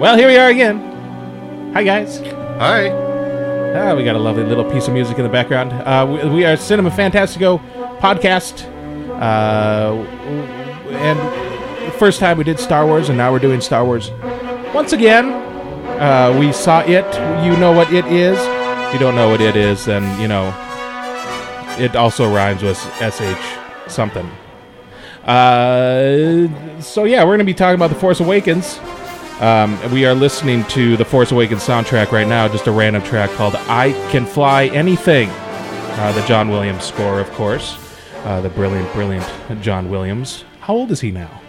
Well, here we are again. Hi, guys. Hi. Ah, we got a lovely little piece of music in the background. Uh, we, we are Cinema Fantastico podcast. Uh, and the first time we did Star Wars, and now we're doing Star Wars once again. Uh, we saw it. You know what it is. If you don't know what it is, then, you know, it also rhymes with SH something. Uh, so, yeah, we're going to be talking about The Force Awakens. Um, we are listening to the Force Awakens soundtrack right now, just a random track called I Can Fly Anything. Uh, the John Williams score, of course. Uh, the brilliant, brilliant John Williams. How old is he now?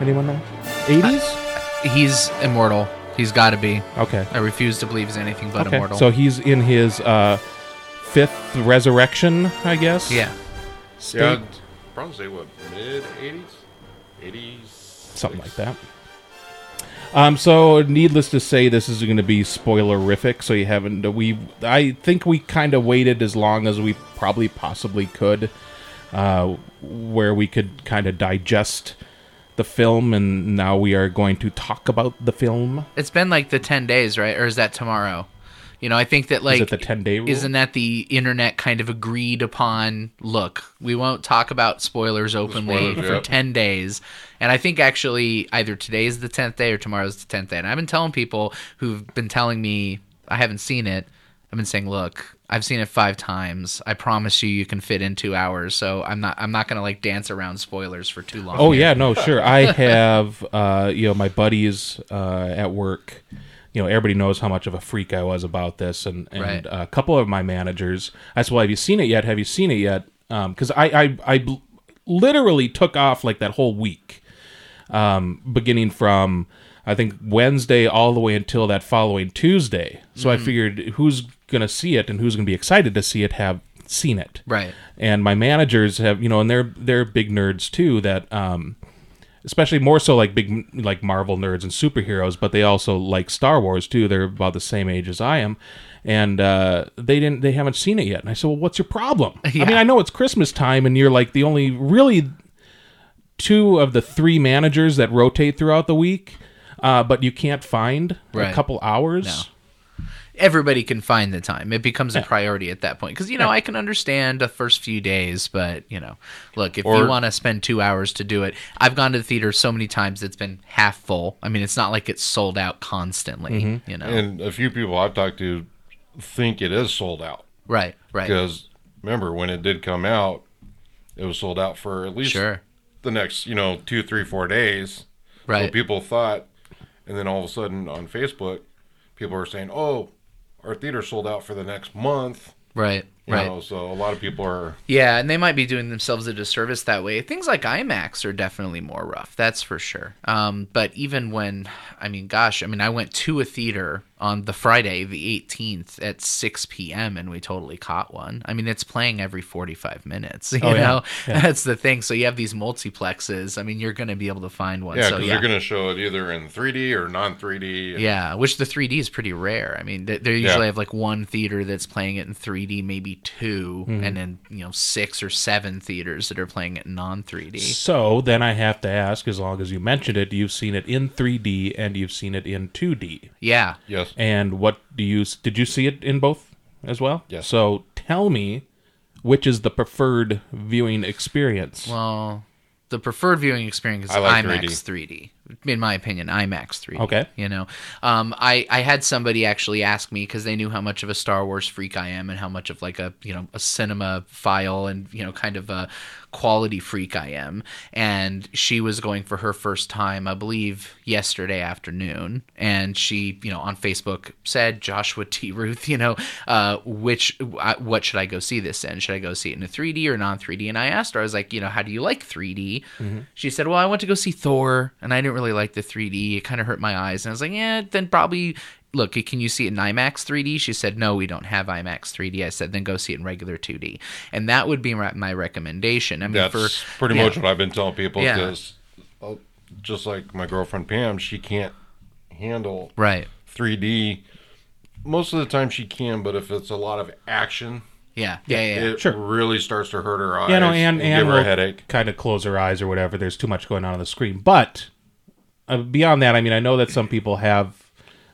Anyone know? 80s? He's immortal. He's got to be. Okay. I refuse to believe he's anything but Okay. immortal. So he's in his uh, fifth resurrection, I guess? yeah. State? Yeah, I'd probably say what mid '80s, '80s, something like that. Um, so needless to say, this is going to be spoilerific. So you haven't we? I think we kind of waited as long as we probably possibly could, uh, where we could kind of digest the film, and now we are going to talk about the film. It's been like the 10 days, right? Or is that tomorrow? You know, I think that like is it the ten day rule? isn't that the internet kind of agreed upon look we won't talk about spoilers openly spoilers, for yeah. 10 days and i think actually either today is the 10th day or tomorrow's the 10th day and i've been telling people who've been telling me i haven't seen it i've been saying look i've seen it five times i promise you you can fit in two hours so i'm not i'm not gonna like dance around spoilers for too long Oh here. yeah, no, sure. I have, uh, you know, my buddies uh, at work. You know, everybody knows how much of a freak I was about this, and and Right. a couple of my managers. I said, "Well, have you seen it yet? Have you seen it yet?" Because I, I I bl- literally took off like that whole week, um, beginning from I think Wednesday all the way until that following Tuesday. So I figured who's gonna see it and who's gonna be excited to see it have seen it right and my managers have you know and they're they're big nerds too that um especially more so like big like marvel nerds and superheroes but they also like star wars too. They're about the same age as i am. And uh they didn't they haven't seen it yet. And i said well what's your problem? I mean i know it's christmas time and you're like the only really two of the three managers that rotate throughout the week uh but you can't find a couple hours. No. Everybody can find the time. It becomes a priority at that point because you know I can understand the first few days, but you know, look if you want to spend two hours to do it, I've gone to the theater so many times it's been half full. I mean, it's not like it's sold out constantly. Mm-hmm. You know, and a few people I've talked to think it is sold out right, right, because remember when it did come out, it was sold out for at least sure, the next you know two, three, four days. So right. people thought, and then all of a sudden on Facebook, people are saying, "Oh, our theater sold out for the next month." Right, You right. know, so a lot of people are Yeah, and they might be doing themselves a disservice that way. Things like IMAX are definitely more rough, that's for sure. Um, but even when, I mean, gosh, I mean, I went to a theater on the Friday, the 18th, at 6 p.m., and we totally caught one. I mean, it's playing every 45 minutes, you Oh, yeah. know? Yeah. That's the thing. So you have these multiplexes. I mean, you're going to be able to find one. yeah, so, because yeah. they're going to show it either in 3D or non 3D. Yeah, which the 3D is pretty rare. I mean, they, they usually Yeah. have like one theater that's playing it in 3D, maybe 2 mm-hmm. and then you know six or seven theaters that are playing it non 3D. So then I have to ask, as long as you mentioned it, you've seen it in 3D and you've seen it in 2D. Yeah, Yes. And what do you did you see it in both as well? Yes. So tell me which is the preferred viewing experience. well, the preferred viewing experience is I like IMAX 3D. In my opinion, IMAX 3D. Okay. You know, um, I I had somebody actually ask me because they knew how much of a Star Wars freak I am and how much of like a you know a cinephile and you know kind of a quality freak I am. And she was going for her first time, I believe, yesterday afternoon. And she, you know, on Facebook said, Joshua T. Ruth, you know, uh, which, uh, what should I go see this in? Should I go see it in a 3D or non 3D? And I asked her, I was like, you know, how do you like 3D? She said, well, I went to go see Thor and I didn't really like the 3D. It kind of hurt my eyes. And I was like, yeah, then probably look, can you see it in IMAX 3D? She said, no, we don't have IMAX 3D. I said, then go see it in regular 2D. And that would be my my recommendation. I mean, That's for pretty yeah. much what I've been telling people. Yeah. Because uh, just like my girlfriend Pam, she can't handle right. 3D. Most of the time she can, but if it's a lot of action, Yeah, yeah, yeah. It Sure. really starts to hurt her eyes. you know, and give and her a headache. kind of close her eyes or whatever. There's too much going on on the screen. But uh, beyond that, I mean, I know that some people have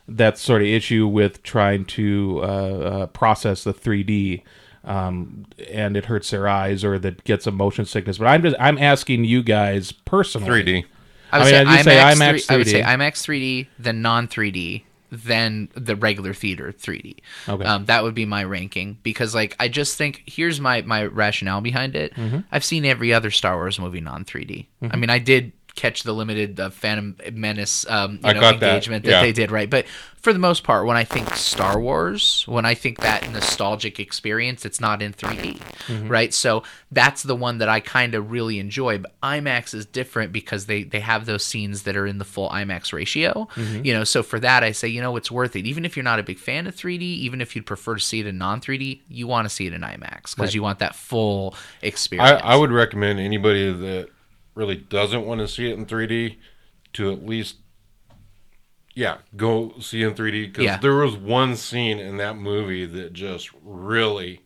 that sort of issue with trying to uh, uh, process the 3D, um, and it hurts their eyes or that gets a motion sickness. But I'm just I'm asking you guys personally. 3D. I would I say mean, you say IMAX, IMAX 3, I would say 3D. IMAX 3D, then non 3D, then the regular theater 3D. Okay. Um, that would be my ranking because, like, I just think here's my my rationale behind it. Mm-hmm. I've seen every other Star Wars movie non 3D. I mean, I did catch the limited uh, Phantom Menace um, you know, got that, engagement that, yeah. they did, right? But for the most part, when I think Star Wars, when I think that nostalgic experience, it's not in 3D, Mm-hmm. right? So that's the one that I kind of really enjoy. But IMAX is different because they they have those scenes that are in the full IMAX ratio, Mm-hmm. you know. So for that, I say, you know, it's worth it. Even if you're not a big fan of 3D, even if you'd prefer to see it in non 3D, you want to see it in IMAX because you want that full I, experience. I would recommend anybody that really doesn't want to see it in 3D to at least, yeah, go see in 3D because Yeah. there was one scene in that movie that just really.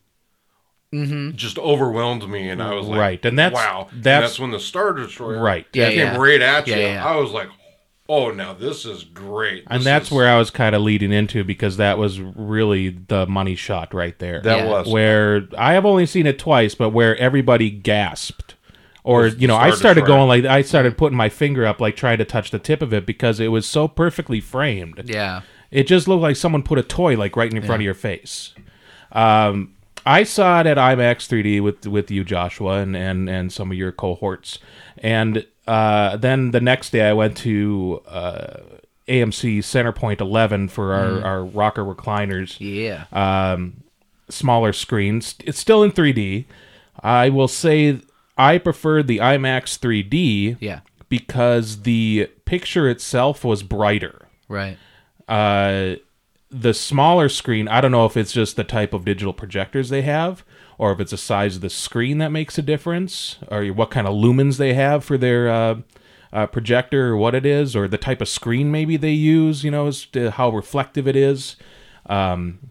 Just overwhelmed me, and I was like, Mm-hmm. Right, and that's- wow. And that's- that's when the Star Destroyer Right. Yeah, came yeah. right at you. Yeah, yeah. I was like, oh, now this is great. And This that's is- where I was kind of leading into because that was really the money shot right there. that Yeah. was. where I have only seen it twice, but where everybody gasped. Or you know, I started Destroyer. going like I started putting my finger up, like trying to touch the tip of it because it was so perfectly framed. yeah. It just looked like someone put a toy like right in front of your face. Um, I saw it at IMAX 3D with with you, Joshua, and and and some of your cohorts, and uh, then the next day I went to uh, AMC Centerpoint 11 for our our rocker recliners Yeah. um, smaller screens. It's still in 3D. I will say I preferred the IMAX 3D yeah. because the picture itself was brighter. Right. Uh, the smaller screen, I don't know if it's just the type of digital projectors they have, or if it's the size of the screen that makes a difference, or what kind of lumens they have for their uh, uh, projector, or what it is, or the type of screen maybe they use, you know, as to how reflective it is, um,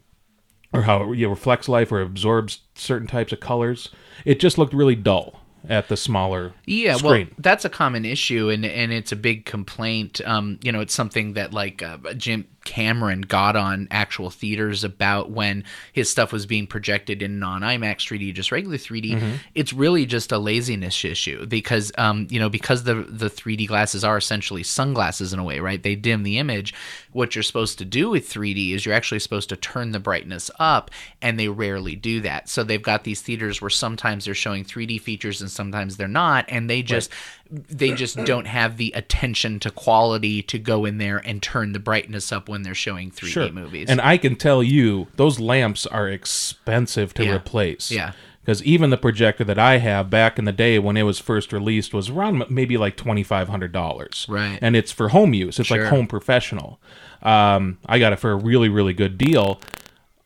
or how it you know, reflects light or absorbs certain types of colors. It just looked really dull at the smaller Yeah, screen. well, that's a common issue, and and it's a big complaint. Um, you know, it's something that like uh, Jim Cameron got on actual theaters about when his stuff was being projected in non IMAX 3D, just regular 3D. Mm-hmm. It's really just a laziness issue because um, you know, because the the 3D glasses are essentially sunglasses in a way, right? They dim the image. What you're supposed to do with 3D is you're actually supposed to turn the brightness up, and they rarely do that. So they've got these theaters where sometimes they're showing 3D features and sometimes they're not, and they just they just don't have the attention to quality to go in there and turn the brightness up when they're showing 3D movies. And I can tell you, those lamps are expensive to Yeah. replace. Yeah. Because even the projector that I have back in the day when it was first released was around maybe like twenty five hundred dollars. Right. And it's for home use. It's Sure. like home professional. Um, I got it for a really really good deal,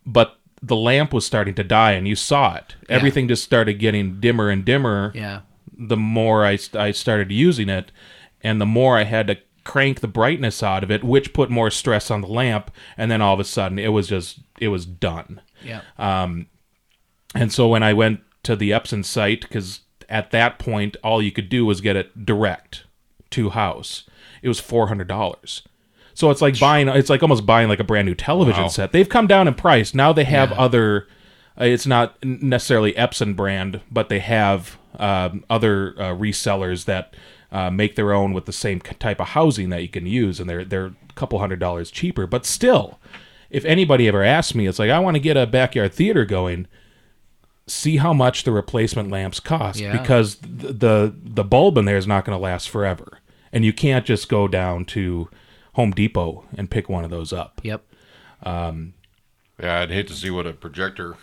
but the lamp was starting to die, and you saw it. Everything just started getting dimmer and dimmer yeah. The more I, I started using it, and the more I had to crank the brightness out of it, which put more stress on the lamp. And then all of a sudden, it was just it was done. Yeah. Um, And so when I went to the Epson site, because at that point all you could do was get it direct to house, it was four hundred dollars. So it's like buying it's like almost buying like a brand new television Wow. set. They've come down in price. Now they have Yeah. other. Uh, it's not necessarily Epson brand, but they have um, other uh, resellers that uh, make their own with the same type of housing that you can use, and they're they're a couple hundred dollars cheaper. But still, if anybody ever asks me, it's like I want to get a backyard theater going see how much the replacement lamps cost Yeah. because th- the the bulb in there is not going to last forever and you can't just go down to Home Depot and pick one of those up. Yep. Um, Yeah, I'd hate to see what a projector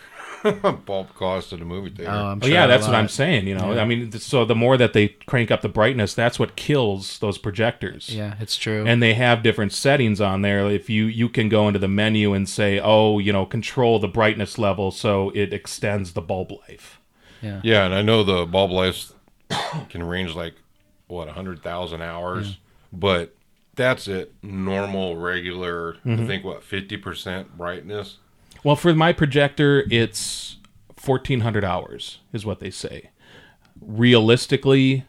bulb costs at a movie theater. Oh, I'm Oh sure yeah, a that's what. I'm saying, you know. I mean so the more that they crank up the brightness, that's what kills those projectors. Yeah, it's true. And they have different settings on there. If you you can go into the menu and say, "Oh, you know, control the brightness level so it extends the bulb life." yeah, Yeah, and I know the bulb life can range like what a hundred thousand hours, but that's it. normal, regular. Mm-hmm. I think what fifty percent brightness. Well, for my projector, it's 1400 hours is what they say. Realistically,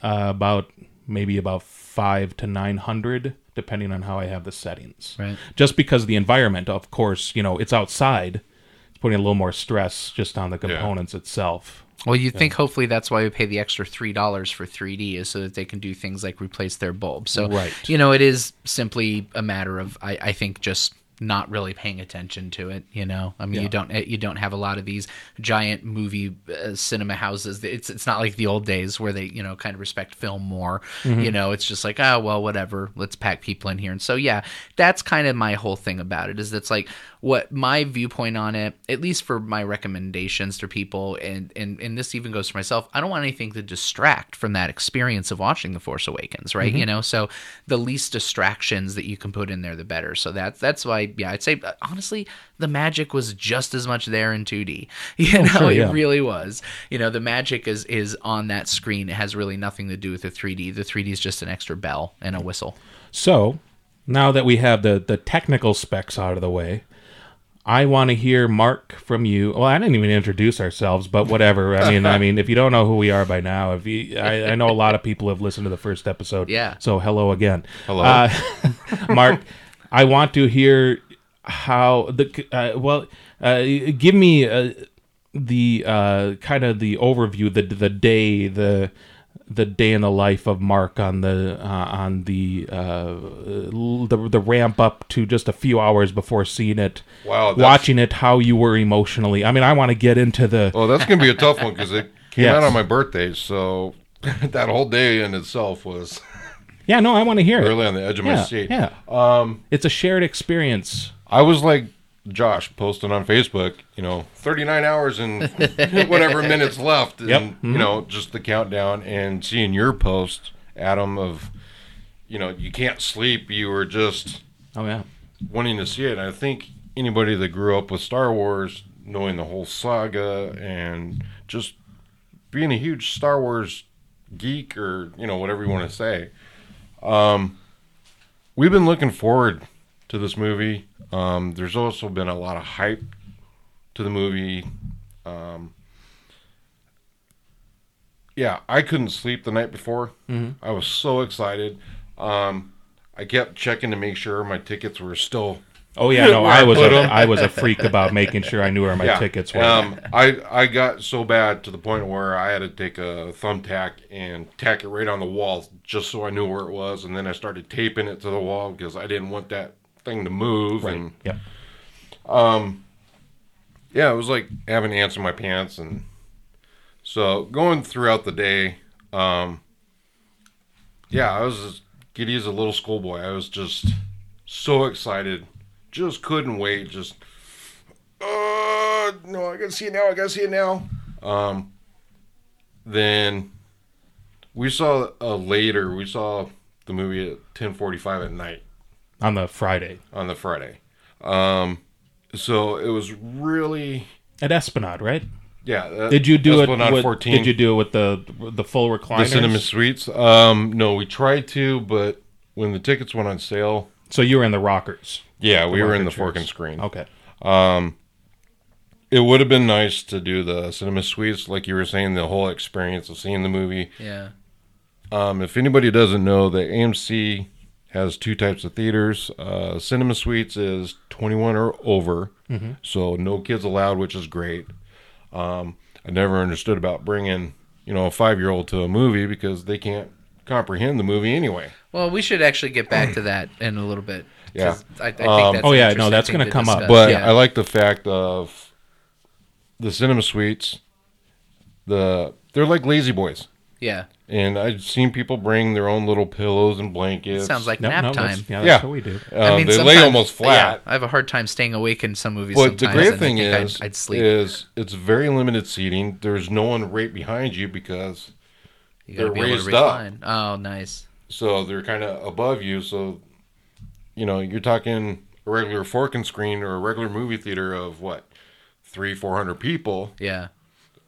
uh, about maybe about five to 900, depending on how I have the settings. Right. Just because the environment, of course, you know, it's outside. It's putting a little more stress just on the components itself. Well, you think hopefully that's why we pay the extra three dollars for 3D is so that they can do things like replace their bulb. So, Right. you know, it is simply a matter of I, I think just not really paying attention to it. You know, I mean, Yeah. you don't you don't have a lot of these giant movie uh, cinema houses. It's it's not like the old days where they you know kind of respect film more. You know, it's just like oh well whatever, let's pack people in here. And so yeah, that's kind of my whole thing about it is that's like what my viewpoint on it, at least for my recommendations to people, and and and this even goes for myself. I don't want anything to distract from that experience of watching The Force Awakens, right? You know, so the least distractions that you can put in there, the better. So that's that's why, yeah, I'd say uh, honestly, the magic was just as much there in 2D. You know, sure, yeah. it really was. You know, the magic is is on that screen. It has really nothing to do with the 3D. The 3D is just an extra bell and a whistle. So, now that we have the, the technical specs out of the way, I want to hear Mark from you. Well, I didn't even introduce ourselves, but whatever. I mean, I mean, if you don't know who we are by now, if you, I, I know a lot of people have listened to the first episode. Yeah. So hello again. Hello. uh, Mark. I want to hear how the uh, well. Uh, give me uh, the uh, kind of the overview, the the day, the the day in the life of Mark on the uh, on the uh, the the ramp up to just a few hours before seeing it. Wow, watching it, how you were emotionally. I mean, I want to get into the. Oh, that's gonna be a tough one because it came Yes. out on my birthday, so that whole day in itself was Yeah, no, I want to hear it. really on the edge of my Yeah, seat. yeah. Um, it's a shared experience. I was like Josh posting on Facebook, you know, 39 hours and whatever minutes left, and Yep. Mm-hmm. you know, just the countdown, and seeing your post, Adam, of you know, you can't sleep. You were just Oh yeah. wanting to see it. And I think anybody that grew up with Star Wars, knowing the whole saga, and just being a huge Star Wars geek, or you know, whatever you want to say, um, we've been looking forward to this movie. Um, there's also been a lot of hype to the movie. Um, yeah, I couldn't sleep the night before. Mm-hmm. I was so excited. Um, I kept checking to make sure my tickets were still. Oh yeah, no, I was a. I was a freak about making sure I knew where my tickets were. Um, I I got so bad to the point where I had to take a thumbtack and tack it right on the wall just so I knew where it was, and then I started taping it to the wall because I didn't want that thing to move. And Yep. Um, yeah, it was like having ants in my pants, and so going throughout the day, um, yeah, I was as giddy as a little schoolboy. I was just so excited, just couldn't wait. Just, uh, no, I gotta see it now. I gotta see it now. Um, then we saw uh, later. We saw the movie at ten forty-five at night On the Friday on the Friday. Um, so it was really at Esplanade, right? yeah. uh, Did you do Esplanade it? With, 14, Did you do it with the the full the recliners? cinema suites? Um, no, we tried to, but when the tickets went on sale, So you were in the rockers. yeah, we were in rocker the fork and screen. Okay. Um, it would have been nice to do the cinema suites, like you were saying, the whole experience of seeing the movie. Yeah. Um, if anybody doesn't know, the AMC has two types of theaters. Uh, cinema suites is 21 or over, so no kids allowed, which is great. Um, I never understood about bringing, you know, a five year old to a movie because they can't comprehend the movie anyway. Well, we should actually get back to that in a little bit. Yeah. I, I think Um, that's Oh, yeah, no, that's gonna to come up. But Yeah. I like the fact of the cinema suites. The they're like lazy boys, yeah. and I've seen people bring their own little pillows and blankets. Sounds like No, nap no, time. that's, yeah, that's Yeah. what we do. Um, they lay sometimes- almost flat. Yeah, I have a hard time staying awake in some movies. But the sometimes, great and thing I think is, I'd, I'd sleep. is it's very limited seating. There's no one right behind you because you gotta they're be able to raised up. recline. Oh, nice. so they're kind of above you. So you know you're talking a regular fork and screen or a regular movie theater of what three four hundred people. Yeah.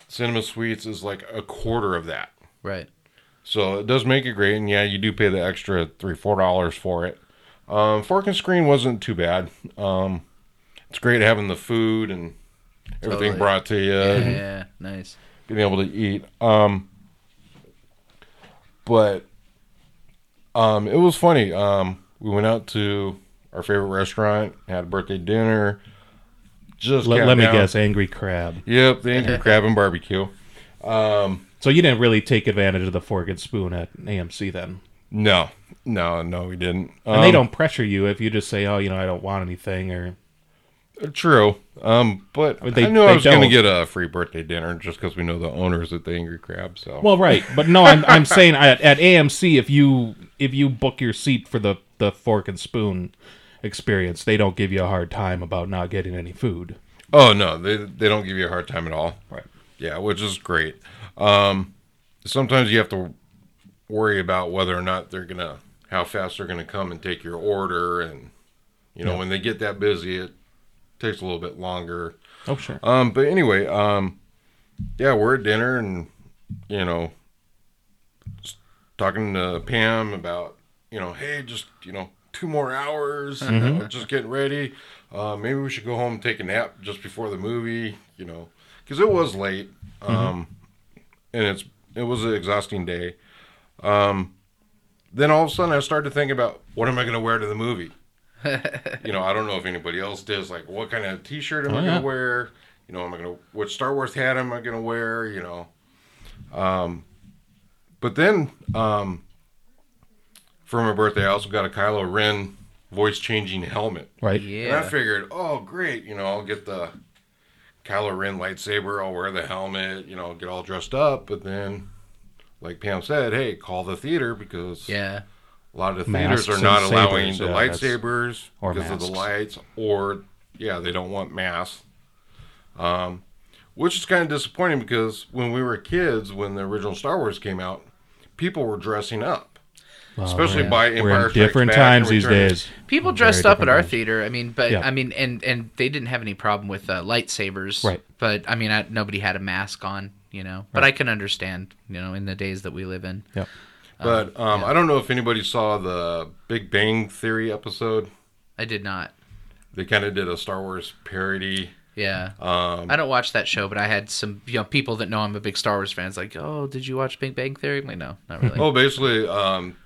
Cinema suites is like a quarter of that. Right. So it does make it great, and yeah, you do pay the extra three, four dollars for it. Um, fork and screen wasn't too bad. Um, it's great having the food and everything Totally. brought to you, Yeah, yeah, nice. being able to eat. Um, but um, it was funny. Um, we went out to our favorite restaurant, had a birthday dinner. Just Let, counting let me down- guess, Angry Crab. Yep, the Angry Crab and Barbecue. Um, So you didn't really take advantage of the fork and spoon at AMC then, no, no, no, we didn't. and they Um, don't pressure you if you just say, "Oh, you know, I don't want anything," or True. Um, but I, mean, they- knew I was going to get a free birthday dinner just because we know the owners at the Angry Crab. So well, right. But no, I'm I'm saying at, at AMC if you if you book your seat for the the fork and spoon experience, they don't give you a hard time about not getting any food. oh no, they they don't give you a hard time at all. Right. Yeah, which is great. Um, sometimes you have to worry about whether or not they're gonna how fast they're gonna come and take your order, and you know Yeah. when they get that busy, it takes a little bit longer. Oh, sure. Um, but anyway, um, yeah, we're at dinner and you know, talking to Pam about you know, hey, just you know, two more hours, you know, just getting ready. Uh, maybe we should go home and take a nap just before the movie, you know, because it was late, um, and it's it was an exhausting day. Um, then all of a sudden, I started to think about what am I going to wear to the movie you know, I don't know if anybody else does. Like, what kind of T-shirt am Oh, I gonna wear? You know, am I gonna which Star Wars hat am I gonna wear? You know, um, but then um, for my birthday, I also got a Kylo Ren voice changing helmet, Right. Yeah. and I figured, oh great, you know, I'll get the Kylo Ren lightsaber, I'll wear the helmet, you know, get all dressed up, but then. Like Pam said, hey, call the theater because Yeah. a lot of the Masks theaters are and not allowing sabers, the yeah, lightsabers or because of the lights, or yeah, they don't want masks. Um, which is kind of disappointing because when we were kids, when the original Star Wars came out, people were dressing up, Well, especially we're- by we're in Strikes different Back times these days. People Very dressed up at our times. theater. I mean, but Yeah. I mean, and and they didn't have any problem with uh, lightsabers. Right. But I mean, I, nobody had a mask on. You know. But I can understand. You know, in the days that we live in. Yeah. But um, I don't know if anybody saw the Big Bang Theory episode. I did not. They kind of did a Star Wars parody. Yeah. Um, I don't watch that show, but I had some you know people that know I'm a big Star Wars fan. It's like, oh, did you watch Big Bang Theory? I'm like, no, not really. Oh, basically, um,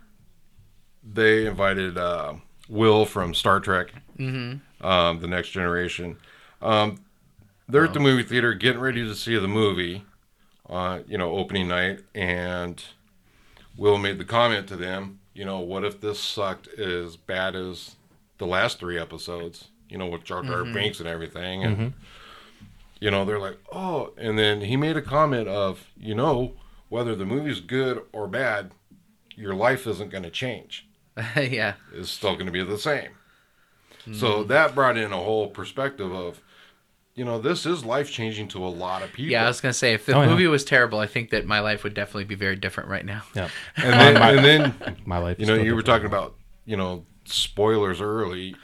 they invited uh, Wil from Star Trek, um, The Next Generation. Um, they're at the movie theater getting ready to see the movie, uh, you know, opening night, and Wil made the comment to them, you know, what if this sucked as bad as the last three episodes, you know, with Jar Jar Binks and everything, and you know, they're like, oh, and then he made a comment of, you know, whether the movie's good or bad, your life isn't going to change. yeah. It's still going to be the same. So that brought in a whole perspective of, you know, this is life changing to a lot of people. Yeah, I was gonna say if the Oh, yeah. movie was terrible, I think that my life would definitely be very different right now. Yeah. and then, and then My life. you know, you were talking about, you know, spoilers early.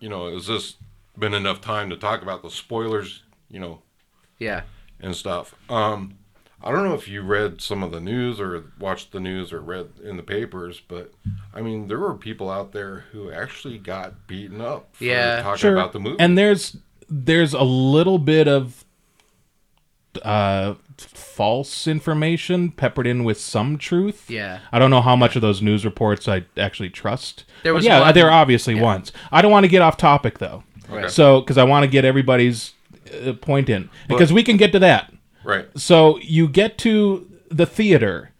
You know, has this been enough time to talk about the spoilers, you know, Yeah. and stuff. Um, I don't know if you read some of the news or watched the news or read in the papers, but I mean, there were people out there who actually got beaten up for Yeah. talking Sure. about the movie. And there's there's a little bit of uh false information peppered in with some truth. Yeah. I don't know how much of those news reports I actually trust. There But was yeah, one- there are obviously ones. I don't want to get off topic though. Okay. So because I want to get everybody's uh, point in because we can get to that. Right. So you get to the theater.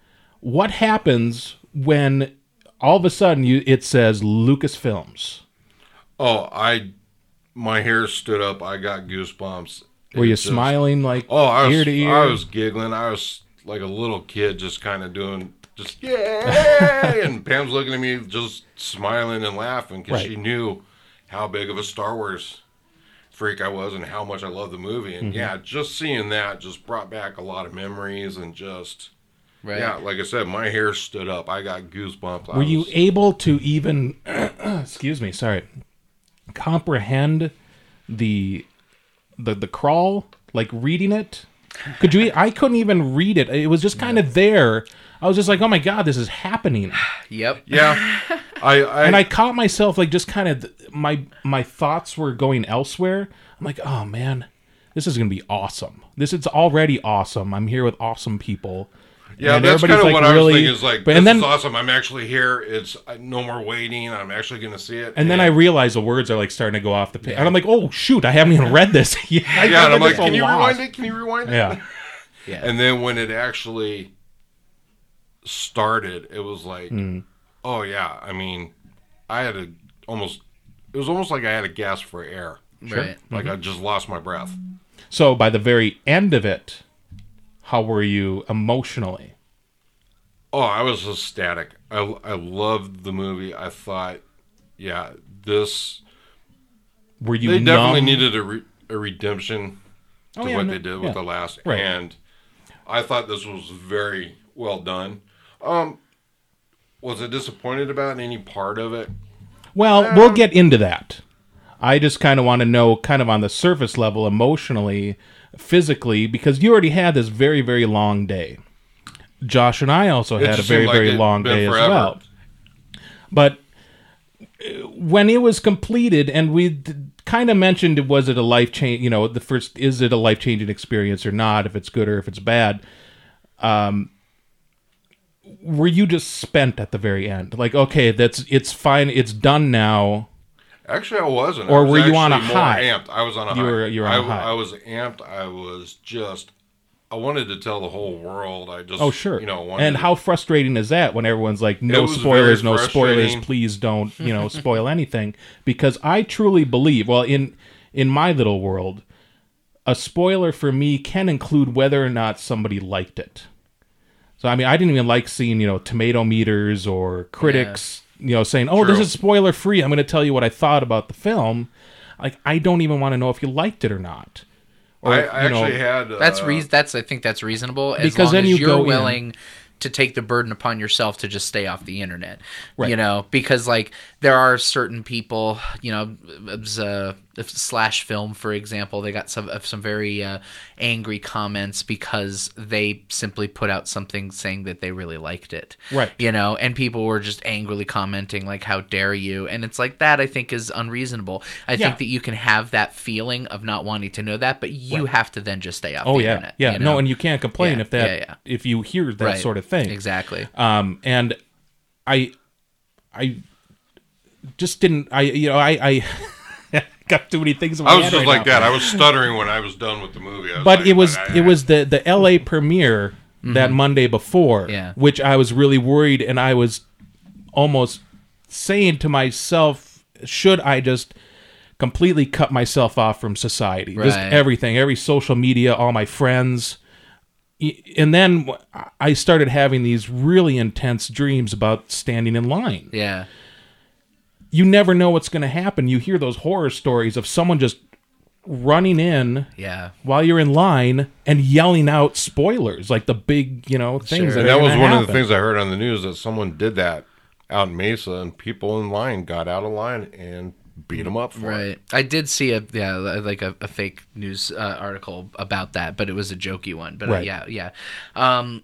What happens when all of a sudden you it says Lucasfilms? Oh, I, my hair stood up. I got goosebumps. Were you It's just- smiling like Oh, I was, ear to ear? I was giggling. I was like a little kid, just kind of doing, just yeah. and Pam's looking at me, just smiling and laughing because Right. she knew how big of a Star Wars freak I was and how much I loved the movie. Mm-hmm. And yeah, just seeing that just brought back a lot of memories and just Right. yeah, like I said, my hair stood up. I got goosebumps. Were you able to even, excuse me, sorry, comprehend the the the crawl, like reading it? Could you? I couldn't even read it. It was just kind of there. I was just like, oh my god, this is happening, Yep. Yeah, I, I and I caught myself like just kind of my my thoughts were going elsewhere. I'm like, oh man, this is going to be awesome. This is already awesome. I'm here with awesome people. Yeah, And that's everybody's, kind of like, what I was really- thinking. Is like, but- this and then- is awesome. I'm actually here. It's uh, no more waiting. I'm actually going to see it. And then I realize the words are like starting to go off the page, and I'm like, "Oh shoot, I haven't even read this." yet. I yeah, and I'm like, can you lost. rewind it? Can you rewind it? Yeah, Yeah. And then when it actually started, it was like, Hmm. oh yeah. I mean, I had a almost. It was almost like I had a gasp for air. Right. Like Mm-hmm. I just lost my breath. So by the very end of it, how were you emotionally? Oh, I was ecstatic. I I loved the movie. I thought, yeah, this Were you they definitely numb? needed a, re- a redemption to Oh, yeah, what no- they did yeah. with the last, Right. and I thought this was very well done. Um, was I disappointed about any part of it? Well, we'll get into that. I just kind of want to know, kind of on the surface level, emotionally, physically, because you already had this very, very long day. Josh and I also had a very, like very long day as well. But uh, when it was completed, and we kind of mentioned, was it a life change? You know, the first is it a life changing experience or not? If it's good or if it's bad. Um, were you just spent at the very end? Like, okay, that's it's fine, it's done now. Actually, I wasn't. Or I was were you on a high? Amped. I was on a You high. were- you were on I, a high. I was amped. I was just. I wanted to tell the whole world. I just. Oh, sure. You know. And to- how frustrating is that when everyone's like, no spoilers, no spoilers, please don't, you know, spoil anything. Because I truly believe, well, in in my little world, a spoiler for me can include whether or not somebody liked it. So I mean, I didn't even like seeing, you know, tomato meters or critics, you know, saying, "Oh, this is spoiler free. I'm going to tell you what I thought about the film." Like, I don't even want to know if you liked it or not. Or, I, if, I you know, actually had. Uh, That's reas That's I think that's reasonable as Because long then as you you're go in- willing to take the burden upon yourself to just stay off the internet. Right. You know, because like there are certain people, you know, uh, slash film for example, they got some of some very uh, angry comments because they simply put out something saying that they really liked it. Right. You know, and people were just angrily commenting like how dare you? And it's like that I think is unreasonable. I Yeah. think that you can have that feeling of not wanting to know that, but you have to then just stay off Oh yeah, internet. yeah. you No, and you can't complain Yeah, if that yeah. if you hear that Right. sort of thing. Exactly. Um, and I, I just didn't. I you know I I got too many things. In my I was head just right like now. that. I was stuttering when I was done with the movie. I was But like, it was I- it was the the L.A. premiere that Monday before, Mm-hmm. Yeah. which I was really worried, and I was almost saying to myself, should I just completely cut myself off from society, just everything, every social media, all my friends. And then I started having these really intense dreams about standing in line. Yeah. You never know what's going to happen. You hear those horror stories of someone just running in Yeah. while you're in line and yelling out spoilers, like the big, you know, things. Sure. That, And that was gonna one of the things I heard on the news that someone did that out in Mesa, and people in line got out of line and beat them up for it. Right. I did see a yeah like a, a fake news uh, article about that, but it was a jokey one. But uh, yeah, yeah, um,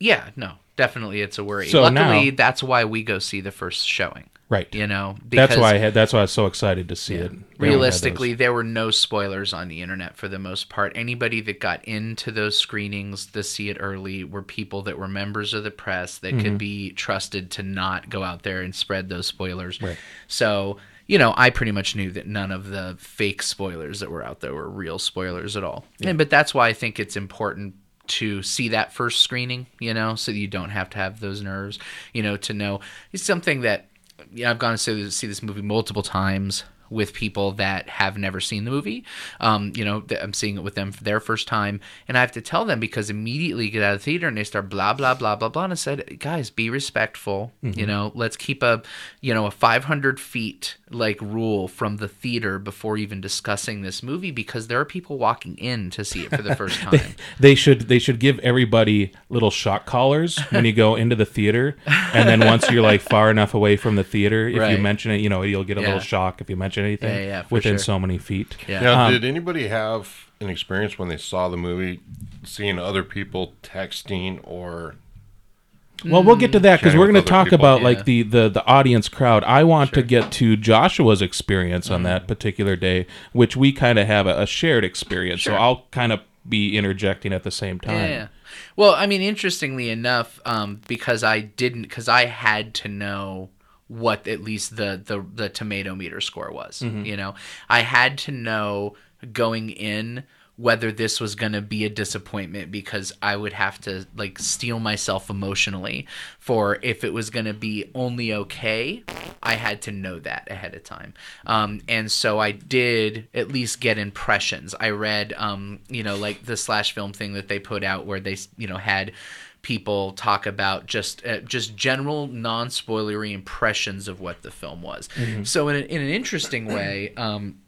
yeah. No, definitely, it's a worry. So Luckily, now- that's why we go see the first showing. Right. You know, that's why I had. That's why I was so excited to see it. We only had realistically there were no spoilers on the internet for the most part anybody that got into those screenings to see it early were people that were members of the press that Mm-hmm. could be trusted to not go out there and spread those spoilers Right. so you know i pretty much knew that none of the fake spoilers that were out there were real spoilers at all and but that's why i think it's important to see that first screening, you know, so you don't have to have those nerves, you know, to know it's something that know, I've gone to see, see this movie multiple times with people that have never seen the movie. Um, you know, th- I'm seeing it with them for their first time, and I have to tell them because immediately you get out of the theater and they start blah blah blah blah blah, and I said, guys, be respectful. You know, let's keep a you know a 500 feet like rule from the theater before even discussing this movie because there are people walking in to see it for the first time. They should they should give everybody little shock collars when you go into the theater, and then once you're like far enough away from the theater, if you mention it, you know you'll get a Yeah. little shock if you mention anything Yeah, yeah, within sure. so many feet. Yeah. Now, Um, did anybody have an experience when they saw the movie, seeing other people texting or Well, we'll get to that because we're going to talk people. about Yeah. like the, the the audience crowd. I want to get to Joshua's experience on that particular day, which we kind of have a, a shared experience. So I'll kind of be interjecting at the same time. Yeah, yeah. Well, I mean, interestingly enough, um, because I didn't, because I had to know what at least the the the tomato meter score was. You know, I had to know going in whether this was going to be a disappointment because I would have to like steel myself emotionally for if it was going to be only okay, I had to know that ahead of time. Um, and so I did at least get impressions. I read, um, you know, like the slash film thing that they put out where they, you know, had people talk about just uh, just general non spoilery impressions of what the film was. So in, a, in an interesting way, um,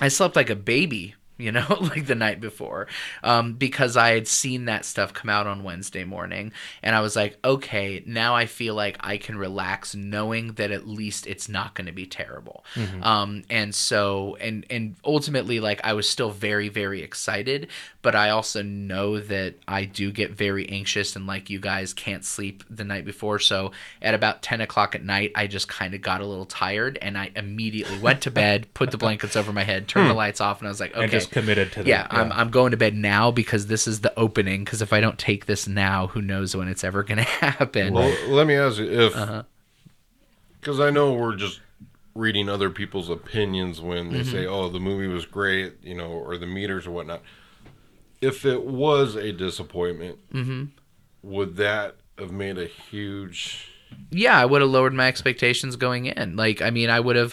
I slept like a baby, you know, like the night before, um, because I had seen that stuff come out on Wednesday morning, and I was like, okay, now I feel like I can relax, knowing that at least it's not going to be terrible. Um, and so, and and ultimately, like I was still very very excited, but I also know that I do get very anxious, and like you guys can't sleep the night before, so at about ten o'clock at night, I just kind of got a little tired, and I immediately went to bed, put the blankets over my head, turned the lights off, and I was like, okay, And just committed to that. yeah, I'm, I'm going to bed now because this is the opening. Because if I don't take this now, who knows when it's ever going to happen? Well, let me ask you if, Uh-huh. because I know we're just reading other people's opinions when they Mm-hmm. say, "Oh, the movie was great," you know, or the meters or whatnot. If it was a disappointment, Mm-hmm. would that have made a huge? yeah, I would have lowered my expectations going in. Like, I mean, I would have,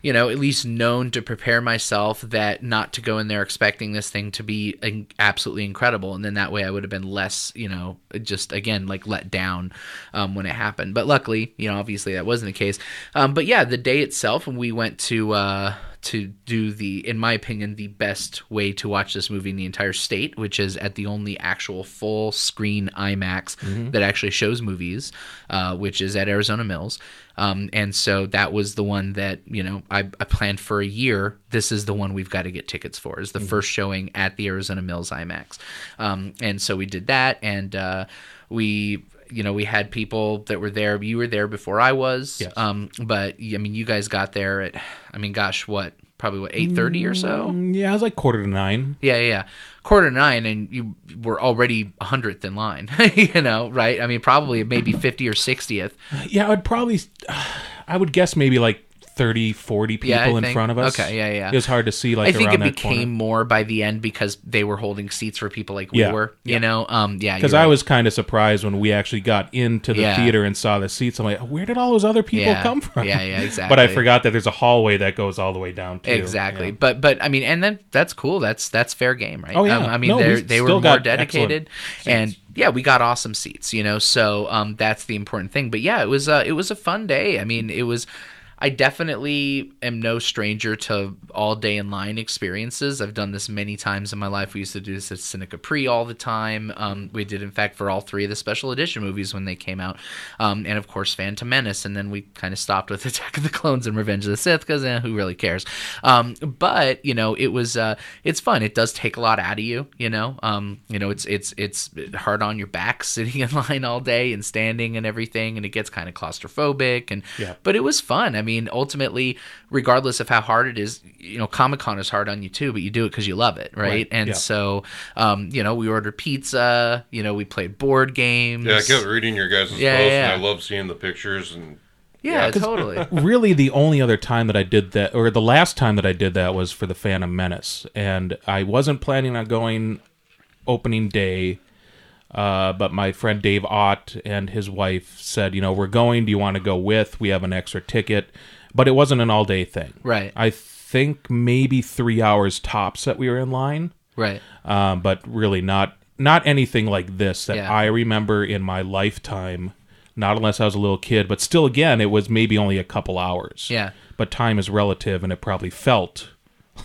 you know, at least known to prepare myself that not to go in there expecting this thing to be absolutely incredible, and then that way I would have been less, you know, just again like let down um, when it happened. But luckily, you know, obviously that wasn't the case. Um, but yeah, the day itself, when we went to. Uh, to do the, in my opinion, the best way to watch this movie in the entire state, which is at the only actual full screen IMAX that actually shows movies, uh, which is at Arizona Mills. Um, and so that was the one that, you know, I, I planned for a year. This is the one we've got to get tickets for, is the first showing at the Arizona Mills IMAX. Um, and so we did that. And uh, we you know, we had people that were there. You were there before I was. Yes. Um, but I mean, you guys got there at, I mean, gosh, what? Probably what eight thirty or so. Mm, Yeah, it was like quarter to nine. Yeah, yeah. Quarter to nine, and you were already a hundredth in line. you know, right? I mean, probably maybe fifty or sixtieth. Yeah, I would probably, I would guess maybe like 30, 40 people Yeah, in think- front of us. okay, yeah, yeah. It was hard to see like I think around it that became corner. more by the end because they were holding seats for people like we Yeah, were. You yeah. know, um, yeah, Because you're I right. was kind of surprised when we actually got into the theater and saw the seats. I'm like, where did all those other people come from? Yeah, yeah, exactly. but I forgot that there's a hallway that goes all the way down too. Exactly, but but I mean, and then that's cool. That's that's fair game, right? Oh, yeah. Um, I mean, No, they were more dedicated, and yeah, we got awesome seats. You know, so um, that's the important thing. But yeah, it was uh, it was a fun day. I mean, it was. I definitely am no stranger to all day in line experiences. I've done this many times in my life. We used to do this at Cine Capri all the time. Um, we did, in fact, for all three of the special edition movies when they came out, um, and of course, Phantom Menace. And then we kind of stopped with Attack of the Clones and Revenge of the Sith because eh, who really cares? Um, but you know, it was uh, it's fun. It does take a lot out of you. You know, um, you know, it's it's it's hard on your back sitting in line all day and standing and everything, and it gets kind of claustrophobic. And Yeah. but it was fun. I mean, ultimately, regardless of how hard it is, you know, Comic Con is hard on you too, but you do it because you love it, right? Right, And yeah. so, um, you know, we ordered pizza. You know, we played board games. Yeah, I kept reading your guys' Yeah, posts, yeah. and I love seeing the pictures and yeah, Yeah, 'cause- totally. really the only other time that I did that, or the last time that I did that, was for the Phantom Menace, and I wasn't planning on going opening day. Uh, but my friend Dave Ott and his wife said, you know, we're going. Do you want to go with? We have an extra ticket, but it wasn't an all day thing. Right. I think maybe three hours tops that we were in line, right. um, but really not not anything like this that Yeah. I remember in my lifetime. Not unless I was a little kid, but still, again, it was maybe only a couple hours Yeah. but time is relative and it probably felt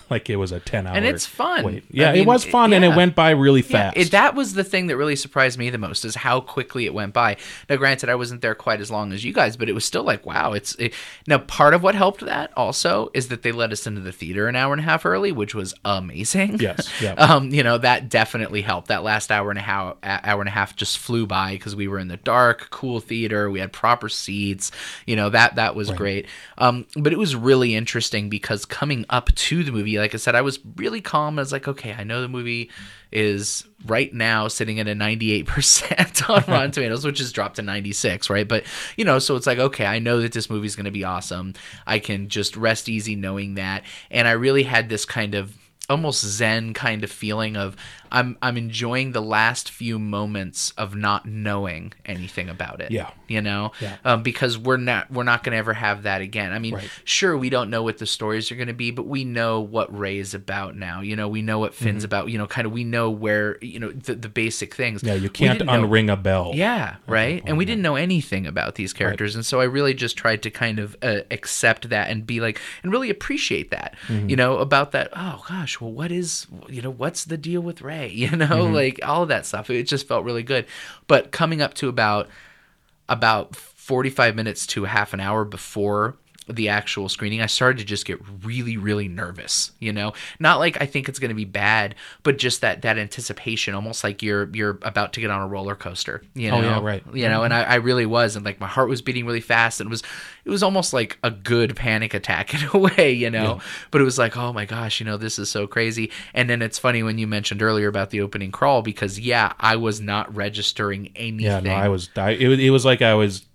like it was a 10 hour And it's fun. wait. Yeah, I mean, it was fun and it went by really Yeah, fast. it, that was the thing that really surprised me the most is how quickly it went by. Now, granted, I wasn't there quite as long as you guys, but it was still like, wow. It's it, now part of what helped that also is that they let us into the theater an hour and a half early, which was amazing. Yes, yeah. um, you know that definitely helped. That last hour and a half, hour and a half just flew by because we were in the dark, cool theater. We had proper seats. You know that that was great. Um, but it was really interesting because coming up to the movie, like I said, I was really calm. I was like, okay, I know the movie is right now sitting at a 98% on Rotten Tomatoes, which has dropped to 96, right? But, you know, so it's like, okay, I know that this movie is going to be awesome. I can just rest easy knowing that. And I really had this kind of almost zen kind of feeling of I'm I'm enjoying the last few moments of not knowing anything about it. Yeah. You know? Yeah. Um, because we're not we're not gonna ever have that again. I mean, Right. sure we don't know what the stories are gonna be, but we know what Rey is about now. You know, we know what Finn's about, you know, kind of we know where you know, the, the basic things. yeah, you can't didn't know- unring a bell. yeah, right. And we didn't know anything about these characters, and so I really just tried to kind of uh, accept that and be like, and really appreciate that, you know, about that. Oh gosh, well, what is, you know, what's the deal with Rey? You know, mm-hmm. like all of that stuff. It just felt really good. But coming up to about about forty five minutes to half an hour before the actual screening, I started to just get really, really nervous. You know, not like I think it's going to be bad, but just that that anticipation, almost like you're you're about to get on a roller coaster. You know, Oh, yeah, right. You know, mm-hmm. and I, I really was, and like my heart was beating really fast, and it was it was almost like a good panic attack in a way. You know, but it was like, oh my gosh, you know, this is so crazy. And then it's funny when you mentioned earlier about the opening crawl because yeah, I was not registering anything. Yeah, no, I was. I, it, was- it was like I was.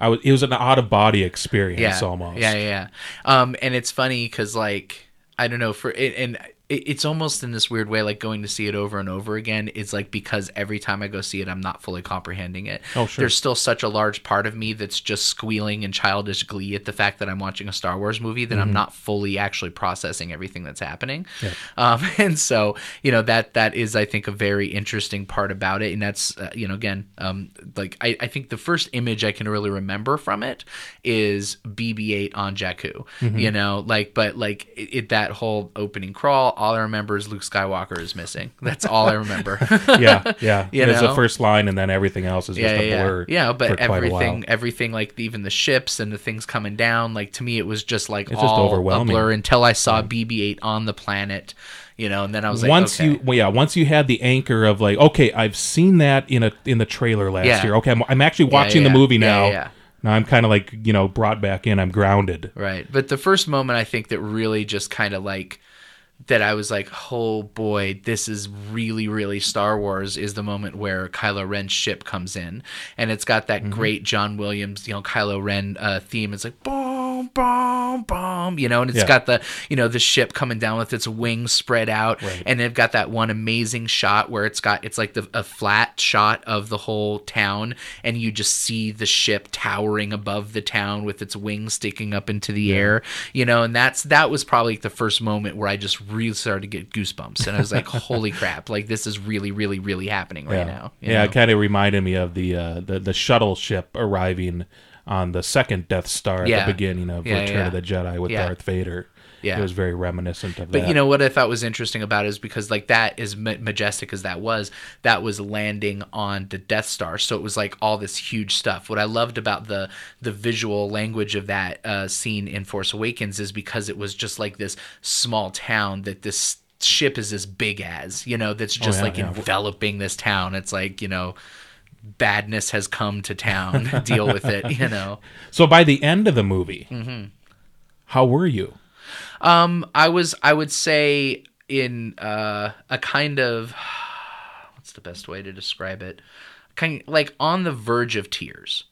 I was. It was an out of body experience yeah, almost. Yeah, yeah, yeah. Um, and it's funny because like I don't know for it, and it's almost in this weird way like going to see it over and over again. It's like because every time I go see it, I'm not fully comprehending it. Oh, sure. There's still such a large part of me that's just squealing in childish glee at the fact that I'm watching a Star Wars movie that Mm-hmm. I'm not fully actually processing everything that's happening. Um, and so you know that that is I think a very interesting part about it, and that's uh, you know again um, like I, I think the first image I can really remember from it is BB-8 on Jakku. Mm-hmm. You know, like but like it, it that whole opening crawl, all I remember is Luke Skywalker is missing. That's all I remember. yeah, yeah. You There's know? the first line, and then everything else is just yeah, a yeah, blur. yeah. for But quite a while. everything, everything, like even the ships and the things coming down, like to me, it was just like It's just all overwhelming. a blur until I saw BB-8 on the planet. You know, and then I was like, once okay. you, well, yeah, once you had the anchor of like, okay, I've seen that in a in the trailer last Yeah. year. Okay, I'm, I'm actually watching yeah, the movie now. yeah, yeah. Now I'm kind of like you know brought back in. I'm grounded. Right. But the first moment I think that really just kind of like that I was like, oh boy, this is really, really Star Wars is the moment where Kylo Ren's ship comes in. And it's got that great John Williams, you know, Kylo Ren uh, theme. It's like, boom, boom, boom, you know, and it's Yeah. got the, you know, the ship coming down with its wings spread out. Right. And they've got that one amazing shot where it's got, it's like the, a flat shot of the whole town. And you just see the ship towering above the town with its wings sticking up into the air, you know, and that's, that was probably the first moment where I just really started to get goosebumps. And I was like, holy crap, like this is really, really, really happening right yeah, now. you yeah. know? It kind of reminded me of the uh, the the shuttle ship arriving on the second Death Star at Yeah. the beginning of Yeah, Return of the Jedi with. Darth Vader. Yeah. it was very reminiscent of But that. you know what I thought was interesting about it is because like that is ma- majestic as that was, that was landing on the Death Star, so it was like all this huge stuff. What I loved about the the visual language of that uh, scene in Force Awakens is because it was just like this small town that this ship is as big as, you know, that's just Oh, yeah, like yeah. enveloping this town. It's like you know. Badness has come to town. Deal with it, you know. so by the end of the movie, Mm-hmm. how were you? Um, I was, I would say, in uh, a kind of what's the best way to describe it? Kind of, like on the verge of tears.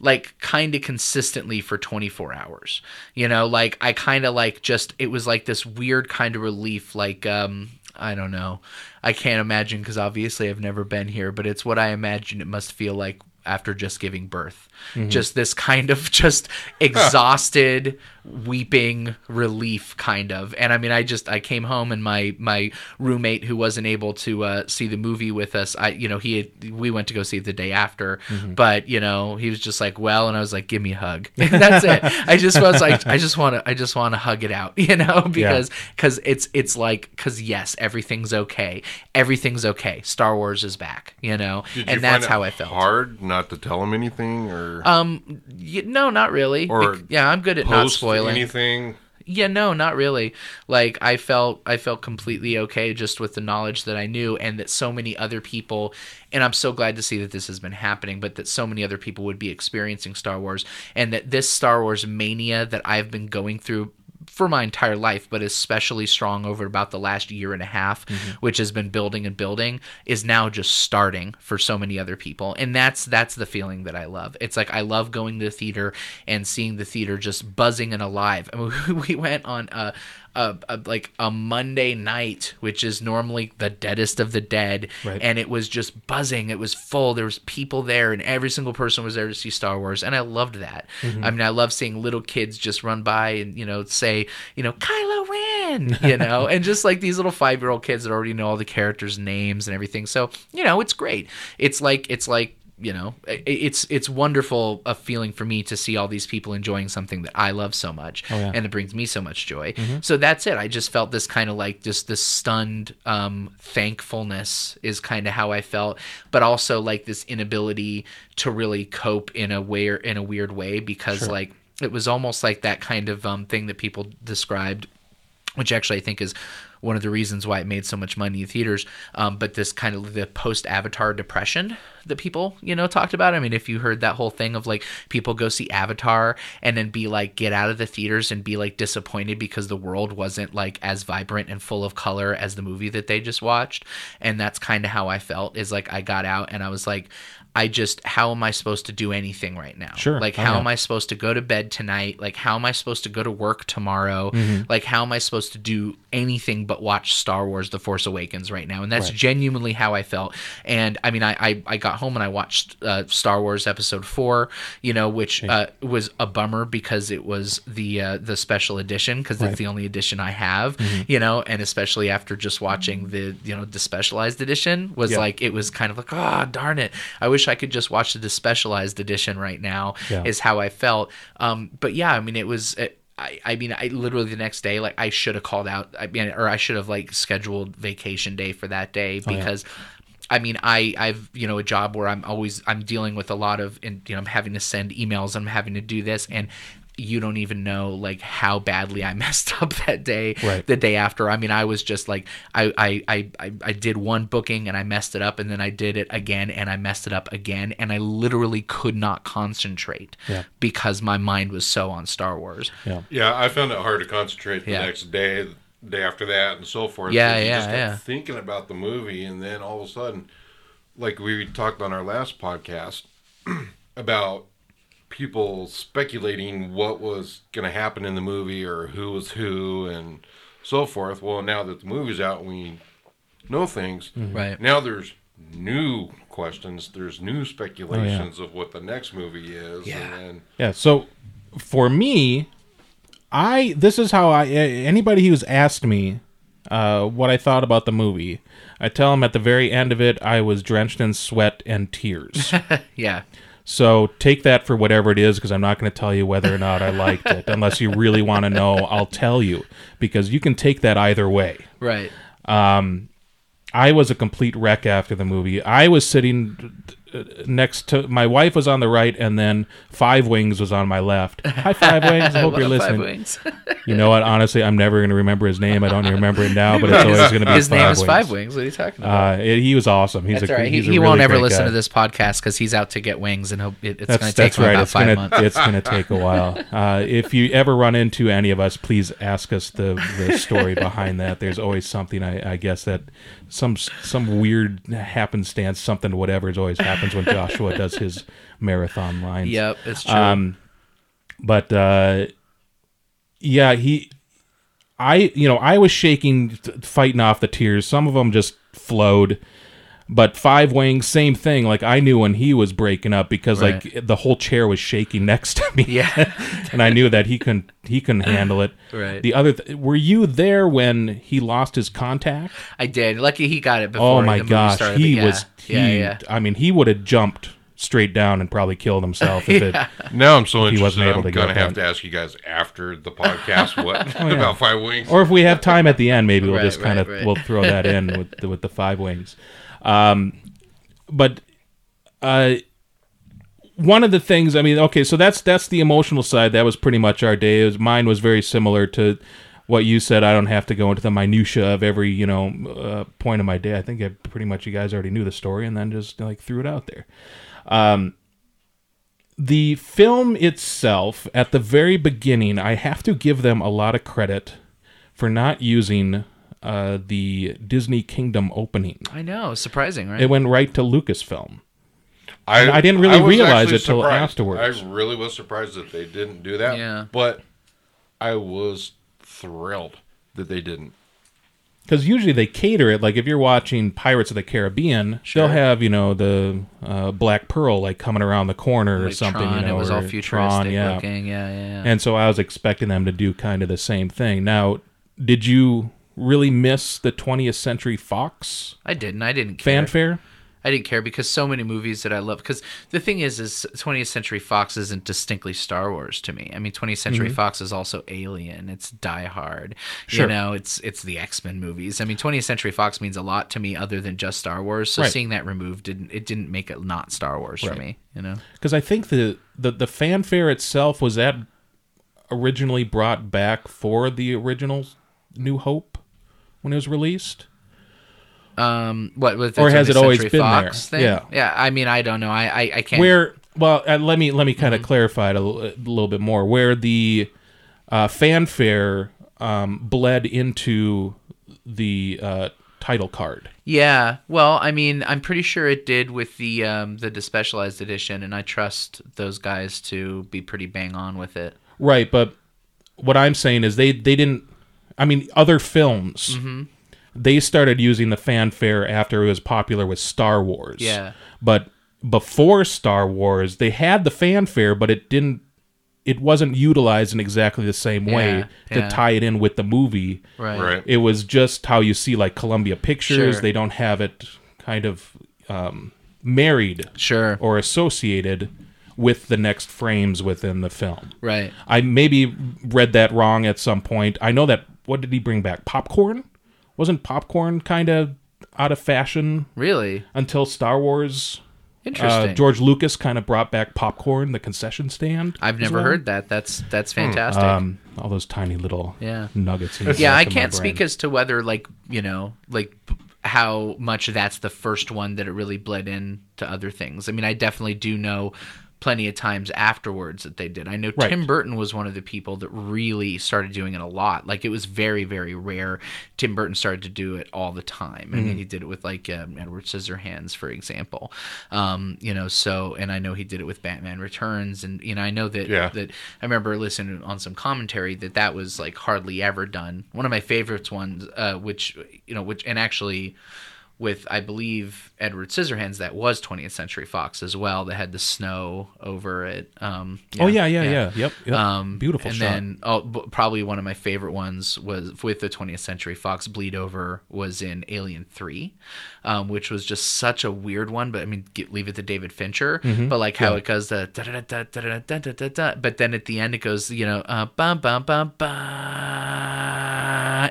Like kind of consistently for 24 hours. You know, like I kind of like just it was like this weird kind of relief like um I don't know. I can't imagine cuz obviously I've never been here, but it's what I imagine it must feel like after just giving birth. Just this kind of just exhausted weeping relief kind of. And i mean i just i came home and my my roommate who wasn't able to uh, see the movie with us i you know he had, we went to go see it the day after. But you know he was just like well and i was like give me a hug. And that's it. I just was like i just want to i just want to hug it out you know because because it's it's like because yes everything's okay. Everything's okay. Star wars is back you know? Did you and that's how i felt. Hard not to tell him anything or? Um y- no not really. Or Bec- yeah i'm good at not post anything. yeah, no, not really. Like I felt I felt completely okay just with the knowledge that I knew and that so many other people and I'm so glad to see that this has been happening, but that so many other people would be experiencing Star Wars and that this Star Wars mania that I've been going through for my entire life, but especially strong over about the last year and a half, mm-hmm. which has been building and building, is now just starting for so many other people. And that's that's the feeling that I love. It's like I love going to the theater and seeing the theater just buzzing and alive. I mean, we went on a, a, a like a Monday night, which is normally the deadest of the dead, Right. and it was just buzzing. It was full. There was people there, and every single person was there to see Star Wars, and I loved that. Mm-hmm. I mean, I love seeing little kids just run by and you know say, you know, Kylo Ren, you know, and just like these little five year old kids that already know all the characters' names and everything. So you know, it's great. It's like it's like you know it's it's wonderful a feeling for me to see all these people enjoying something that I love so much yeah. and it brings me so much joy. So that's it. I just felt this kind of like just this stunned um thankfulness is kind of how I felt, but also like this inability to really cope in a way in a weird way because like it was almost like that kind of um thing that people described which actually I think is one of the reasons why it made so much money in theaters. Um, but this kind of the post Avatar depression that people, you know, talked about. I mean, if you heard that whole thing of like people go see Avatar and then be like, get out of the theaters and be like disappointed because the world wasn't like as vibrant and full of color as the movie that they just watched. And that's kind of how I felt is like I got out and I was like, I just, how am I supposed to do anything right now? Sure. Like, Oh, how am I supposed to go to bed tonight? Like, how am I supposed to go to work tomorrow? Mm-hmm. Like, how am I supposed to do anything but watch Star Wars The Force Awakens right now? And that's Right. genuinely how I felt. And I mean, I, I, I got home and I watched uh, Star Wars Episode 4, you know, which uh, was a bummer because it was the uh, the special edition, because Right. it's the only edition I have, Mm-hmm. you know, and especially after just watching the, you know, the specialized edition was like, it was kind of like, ah, darn it. I wish I could just watch the specialized edition right now, Yeah. is how I felt. Um, but yeah, I mean, it was. It, I, I mean, I literally the next day, like I should have called out. I mean, or I should have like scheduled vacation day for that day Oh, yeah. because, I mean, I I've you know a job where I'm always I'm dealing with a lot of and you know I'm having to send emails. I'm having to do this and. You don't even know like how badly I messed up that day. Right. The day after, I mean, I was just like, I, I, I, I, I did one booking and I messed it up, and then I did it again and I messed it up again, and I literally could not concentrate Yeah. because my mind was so on Star Wars. Yeah. Yeah, I found it hard to concentrate the Yeah. next day, the day after that, and so forth. Yeah, because yeah, just yeah. Thinking about the movie, and then all of a sudden, like we talked on our last podcast about people speculating what was going to happen in the movie or who was who and so forth. Well, now that the movie's out, we know things. Right. Now there's new questions. There's new speculations of what the next movie is. Yeah. And then, Yeah. So for me, I this is how I anybody who's asked me uh, what I thought about the movie, I tell them at the very end of it, I was drenched in sweat and tears. Yeah. So take that for whatever it is, because I'm not going to tell you whether or not I liked it, unless you really want to know. I'll tell you because you can take that either way. Right. Um, I was a complete wreck after the movie. I was sitting next to my wife was on the right, and then Five Wings was on my left. Hi, Five Wings. I hope you're listening. You know what? Honestly, I'm never going to remember his name. I don't remember it now, but it's always going to be His Five name is Wings. Five Wings. What are you talking about? Uh, it- he was awesome. He's That's a right. He, he's a he really won't ever listen guy. to this podcast because he's out to get wings, and hope it, it's going to take that's right. about It's five gonna months. it's gonna take a while. Uh, if you ever run into any of us, please ask us the, the story behind that. There's always something. I, I guess that some some weird happenstance, something whatever, is always happens when Joshua does his marathon lines. Yep, it's true. Um, but uh, yeah, he, I, you know, I was shaking, fighting off the tears. Some of them just flowed, But Five Wings, same thing. Like I knew when he was breaking up because Right. like the whole chair was shaking next to me. Yeah. and I knew that he couldn't he couldn't handle it. Right. The other, th- were you there when he lost his contact? I did. Lucky he got it oh before. Oh my the gosh, started, he yeah. was. He, yeah, yeah. I mean, he would have jumped straight down and probably killed himself if it. Now I'm so He interested. wasn't able I'm to gonna have that. to ask you guys after the podcast what Oh, yeah. about Five Wings. Or if we have time at the end, maybe we'll Right, just kind right, of right. we'll throw that in with the, with the five wings. Um, but uh, one of the things, I mean, okay, so that's that's the emotional side. That was pretty much our day. Was, mine was very similar to what you said. I don't have to go into the minutia of every you know uh, point of my day. I think I, pretty much you guys already knew the story and then just like threw it out there. Um, the film itself, at the very beginning, I have to give them a lot of credit for not using uh, the Disney Kingdom opening. I know. Surprising, right? It went right to Lucasfilm. I, I didn't really was realize actually it till afterwards. I really was surprised that they didn't do that. Yeah. But I was thrilled that they didn't. Because usually they cater it. Like if you're watching Pirates of the Caribbean, Sure. they'll have you know the uh, Black Pearl like coming around the corner or something. Tron, you know, it was all futuristic Tron, yeah. looking. Yeah, yeah, yeah. And so I was expecting them to do kind of the same thing. Now, did you really miss the 20th Century Fox I didn't. I didn't care. fanfare? I didn't care because so many movies that I love. Because the thing is, is 20th Century Fox isn't distinctly Star Wars to me. I mean, 20th Century mm-hmm. Fox is also Alien. It's Die Hard. Sure. You know, it's it's the X Men movies. I mean, 20th Century Fox means a lot to me other than just Star Wars. So Right. seeing that removed didn't it didn't make it not Star Wars for me. You know. Because I think the, the the fanfare itself was that originally brought back for the original New Hope when it was released. Um, what with Or has it always been Fox there? Thing? Yeah. yeah. I mean, I don't know. I I, I can't. Where well, uh, let me let me Mm-hmm. kind of clarify it a, l- a little bit more. Where the uh, fanfare um, bled into the uh, title card. Yeah, well, I mean, I'm pretty sure it did with the um, the despecialized edition, and I trust those guys to be pretty bang on with it. Right, but what I'm saying is they they didn't. I mean, other films Mm-hmm. they started using the fanfare after it was popular with Star Wars. Yeah. but before Star Wars, they had the fanfare, but it didn't. It wasn't utilized in exactly the same way Yeah, to yeah. tie it in with the movie. Right. Right. It was just how you see like Columbia Pictures. Sure. They don't have it kind of um, married Sure. or associated with the next frames within the film. Right. I maybe read that wrong at some point. I know that what did he bring back? Popcorn? Wasn't popcorn kind of out of fashion Really until Star Wars? interesting. Uh, George Lucas kind of brought back popcorn, the concession stand. I've never well. heard that. That's that's fantastic. Um, all those tiny little Yeah. nuggets. in yeah, I can't speak as to whether like you know like how much that's the first one that it really bled in to other things. I mean, I definitely do know plenty of times afterwards that they did. I know Right. Tim Burton was one of the people that really started doing it a lot. Like it was very very rare. Tim Burton started to do it all the time. I Mm-hmm. mean, he did it with like um, Edward Scissorhands, for example. Um, you know, so and I know he did it with Batman Returns, and you know I know that Yeah. that I remember listening on some commentary that that was like hardly ever done. One of my favorites ones, uh, which you know, which and actually with I believe Edward Scissorhands, that was 20th Century Fox as well. That had the snow over it. Um, Oh yeah, yeah, yeah. Yep. yep. Um, Beautiful and shot. then oh, b- probably one of my favorite ones was with the 20th Century Fox bleed over was in Alien 3, um, which was just such a weird one. But I mean, get, leave it to David Fincher. Mm-hmm. But like how it goes the da da da da da da da da da, but then at the end it goes you know uh, bum bum bum bum,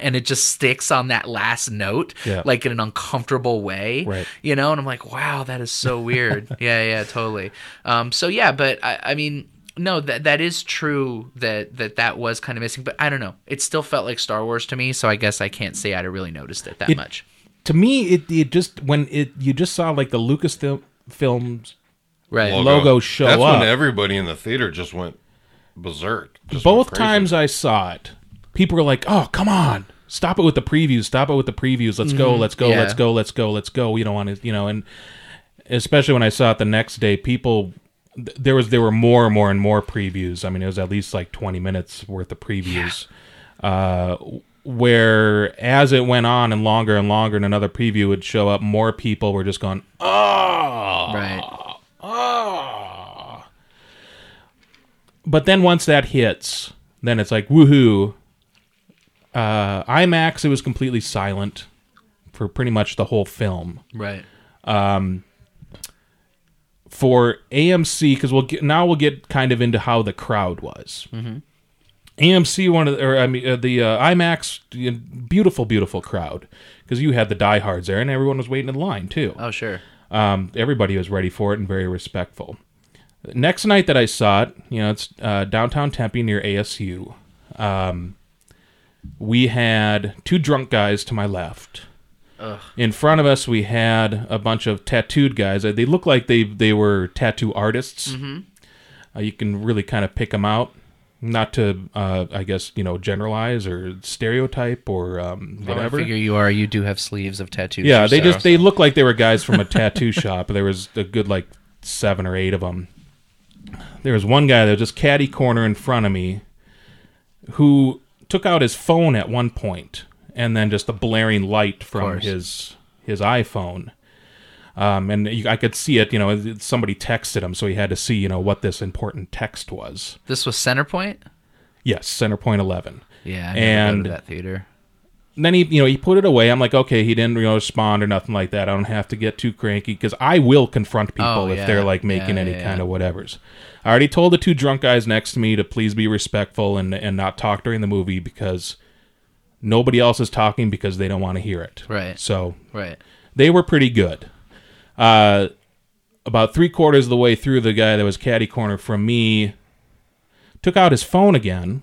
and it just sticks on that last note Yeah. like in an uncomfortable way. Right. You know, and I'm like, wow, that is so weird. yeah, yeah, totally. Um, so yeah, but I, I mean, no, that that is true that that that was kind of missing. But I don't know, it still felt like Star Wars to me. So I guess I can't say I'd have really noticed it that It- much. to me, it it just when it you just saw like the Lucasfilm films Right. Logo show That's up. when everybody in the theater just went berserk. Just both went times I saw it, people were like, "Oh, come on, stop it with the previews, stop it with the previews. Let's go, let's go, Mm-hmm. Yeah. let's go, let's go, let's go." You don't want to, you know, and especially when I saw it the next day, people th- there was there were more and more and more previews. I mean, it was at least like twenty minutes worth of previews. Uh, where as it went on and longer and longer, and another preview would show up, more people were just going, oh, Right. oh. But then once that hits, then it's like woohoo. Uh, IMAX, it was completely silent for pretty much the whole film Right. Um, for AMC because we'll get now we'll get kind of into how the crowd was. AMC one of the, or I mean uh, the uh, IMAX uh, beautiful beautiful crowd because you had the diehards there and everyone was waiting in line too. Oh, sure. Um, everybody was ready for it and very respectful. Next night that I saw it, you know, it's uh, downtown Tempe near ASU. Um, we had two drunk guys to my left. In front of us, we had a bunch of tattooed guys. They look like they they were tattoo artists. Uh, you can really kind of pick them out. Not to, uh, I guess, you know, generalize or stereotype or um, I whatever. figure you are. You do have sleeves of tattoos. Yeah, they yourself. just they look like they were guys from a tattoo shop. There was a good like seven or eight of them. There was one guy that was just caddy corner in front of me, who took out his phone at one point, and then just the blaring light from his his iPhone. Um, and you, I could see it. You know, somebody texted him, so he had to see you know what this important text was. This was Centerpoint. Yes, Centerpoint Eleven. Yeah, I And- that theater. then he you know he put it away i'm like okay he didn't you know respond or nothing like that i don't have to get too cranky because i will confront people Oh, if yeah. they're like making Yeah, any yeah, kind of whatevers i already told the two drunk guys next to me to please be respectful and and not talk during the movie because nobody else is talking because they don't want to hear it Right. so Right. they were pretty good. Uh, about three quarters of the way through, the guy that was caddy corner from me took out his phone again,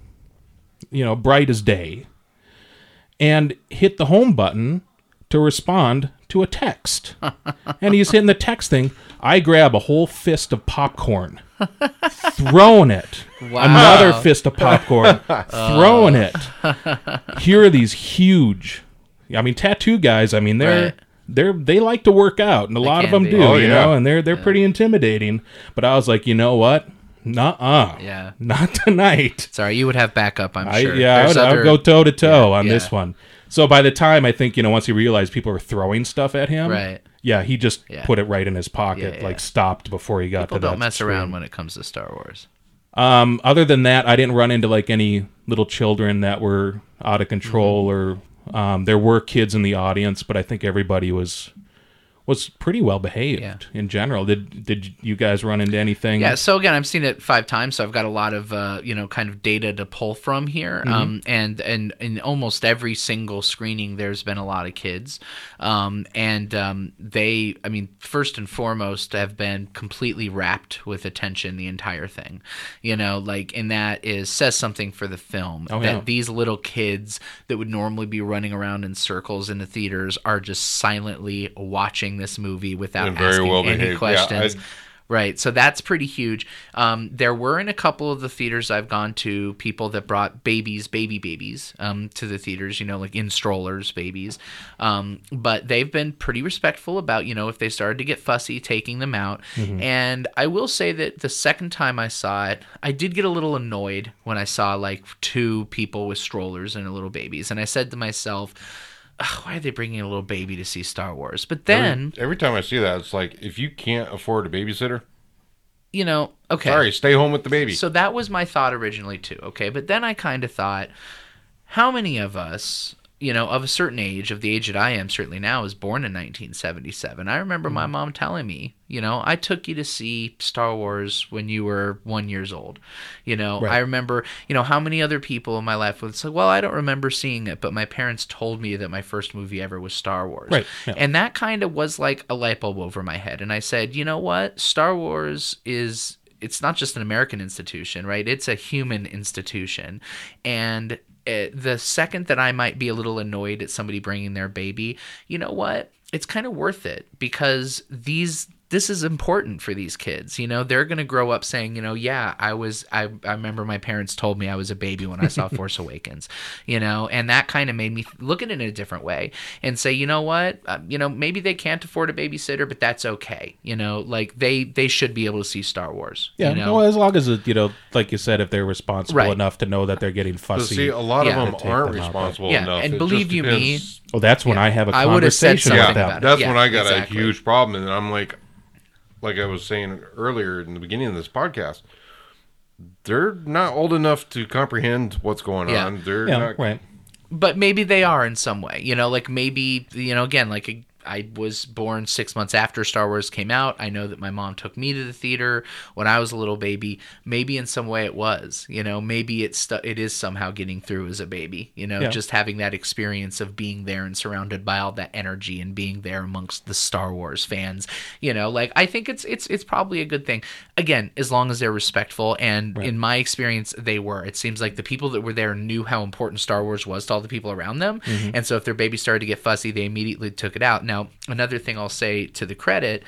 you know, bright as day, and hit the home button to respond to a text. and he's hitting the text thing. I grab a whole fist of popcorn, throwing it. Wow. Another fist of popcorn, throwing it. Here are these huge. I mean, tattoo guys. I mean, they're Right. they're they like to work out, and a lot of them be. do. Oh, you yeah. know, and they're they're pretty intimidating. But I was like, you know what? Nuh-uh. Yeah. Not tonight. Sorry, you would have backup. I'm I, sure. yeah, I There's would, I would other- go toe to toe on yeah. this one. So by the time I think you know, once he realized people were throwing stuff at him, Right. Yeah, he just Yeah. put it right in his pocket, Yeah, yeah. like stopped before he got People to that. don't mess screen. around when it comes to Star Wars. Um, other than that, I didn't run into like any little children that were out of control, or um, there were kids in the audience, but I think everybody was was pretty well behaved Yeah. in general. Did did you guys run into anything? Yeah, so again, I've seen it five times, so I've got a lot of uh, you know kind of data to pull from here. Mm-hmm. Um, and and in almost every single screening, there's been a lot of kids, um, and um, they, I mean, first and foremost, have been completely wrapped with attention the entire thing. You know, like, and that is says something for the film Oh, that yeah. these little kids that would normally be running around in circles in the theaters are just silently watching this movie without And asking well any behaved. Yeah, questions. I- Right, so that's pretty huge. Um, there were in a couple of the theaters I've gone to people that brought babies, baby babies, um, to the theaters. You know, like in strollers, babies. Um, but they've been pretty respectful about you know if they started to get fussy, taking them out. And I will say that the second time I saw it, I did get a little annoyed when I saw like two people with strollers and little babies, and I said to myself. "Ugh, Why are they bringing a little baby to see Star Wars? But then, every, every time I see that, it's like if you can't afford a babysitter, you know, okay. sorry, stay home with the baby. So that was my thought originally too. Okay, but then I kind of thought, how many of us, you know, of a certain age, of the age that I am certainly now, was born in 1977. I remember Mm-hmm. my mom telling me, you know, I took you to see Star Wars when you were one years old. You know, Right. I remember, you know, how many other people in my life would say, well, I don't remember seeing it, but my parents told me that my first movie ever was Star Wars. Right, yeah. And that kind of was like a light bulb over my head. And I said, you know what? Star Wars is it's not just an American institution, right? It's a human institution. And uh, the second that I might be a little annoyed at somebody bringing their baby, you know what? It's kind of worth it because these this is important for these kids. You know, they're going to grow up saying, you know, yeah, I was, I, I remember my parents told me I was a baby when I saw Force Awakens, you know, and that kind of made me look at it in a different way and say, you know what, uh, you know, maybe they can't afford a babysitter, but that's okay. You know, like they, they should be able to see Star Wars. Yeah, You know? well, as long as it, you know, like you said, if they're responsible Right. enough to know that they're getting But fussy. see, a lot Yeah. of them aren't them out, but- responsible Yeah, enough. and It believe you me, oh, that's when Yeah. I have a I would have said conversation something with them. about it. That's Yeah, when I got exactly. a huge problem, and I'm like, like I was saying earlier in the beginning of this podcast, they're not old enough to comprehend what's going Yeah. on. They're Yeah, not right. but maybe they are in some way you know like maybe you know again like i was born six months after star wars came out. I know that my mom took me to the theater when i was a little baby. Maybe in some way it was you know maybe it's stu- it is somehow getting through as a baby you know Yeah. just having that experience of being there and surrounded by all that energy and being there amongst the star wars fans you know like i think it's it's it's probably a good thing. Again as long as they're respectful and in my experience they were. It seems like the people that were there knew how important star wars was to all the people around them. Mm-hmm. And so if their baby started to get fussy they immediately took it out. Now another thing i'll say to the credit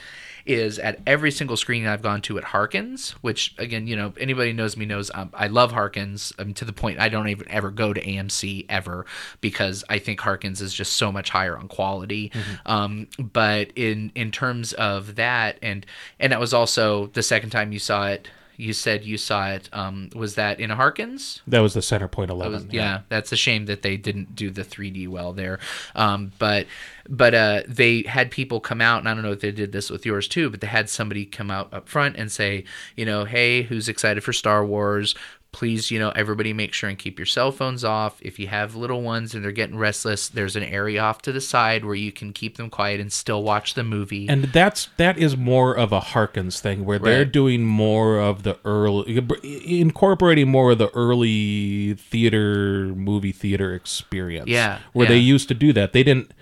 is at every single screening I've gone to at Harkins, which again, you know, anybody who knows me knows um, I love Harkins um, to the point I don't even ever go to AMC ever because I think Harkins is just so much higher on quality. Um, but in in terms of that, and and that was also the second time you saw it. You said you saw it. Um, was that in a Harkins? That was the center point eleven. was- yeah, that's a shame that they didn't do the 3D well there. Um, but but uh, they had people come out, and I don't know if they did this with yours too, but they had somebody come out up front and say, you know, hey, who's excited for Star Wars? Please, you know, everybody make sure and keep your cell phones off. If you have little ones and they're getting restless, there's an area off to the side where you can keep them quiet and still watch the movie. And that's that is more of a Harkins thing where they're doing more of the early incorporating more of the early theater movie theater experience. Yeah, Where they used to do that. They didn't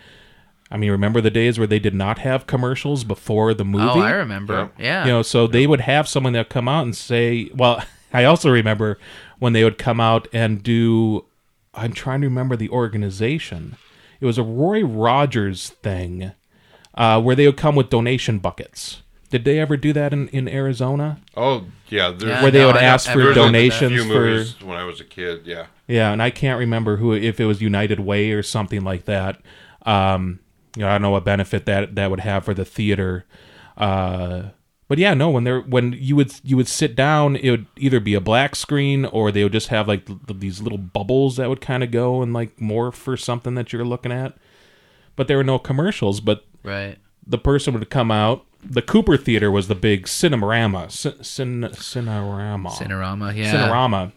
I mean, remember the days where they did not have commercials before the movie? oh, I remember. Yeah. You know, so they would have someone that come out and say, well, I also remember when they would come out and do I'm trying to remember the organization. It was a Roy Rogers thing uh, where they would come with donation buckets. Did they ever do that in, in Arizona? Oh yeah, there's Yeah, Where they no, would I ask for remember a donations few for when I was a kid. Yeah, yeah, and I can't remember who if it was United Way or something like that. Um, you know, I don't know what benefit that that would have for the theater. Uh, but yeah, no, when they're when you would you would sit down, it would either be a black screen or they would just have like th- these little bubbles that would kind of go and like morph for something that you're looking at. But there were no commercials. But right. the person would come out. The Cooper Theater was the big Cinerama, Cin, Cin, Cinerama, Cinerama. Yeah. Cinerama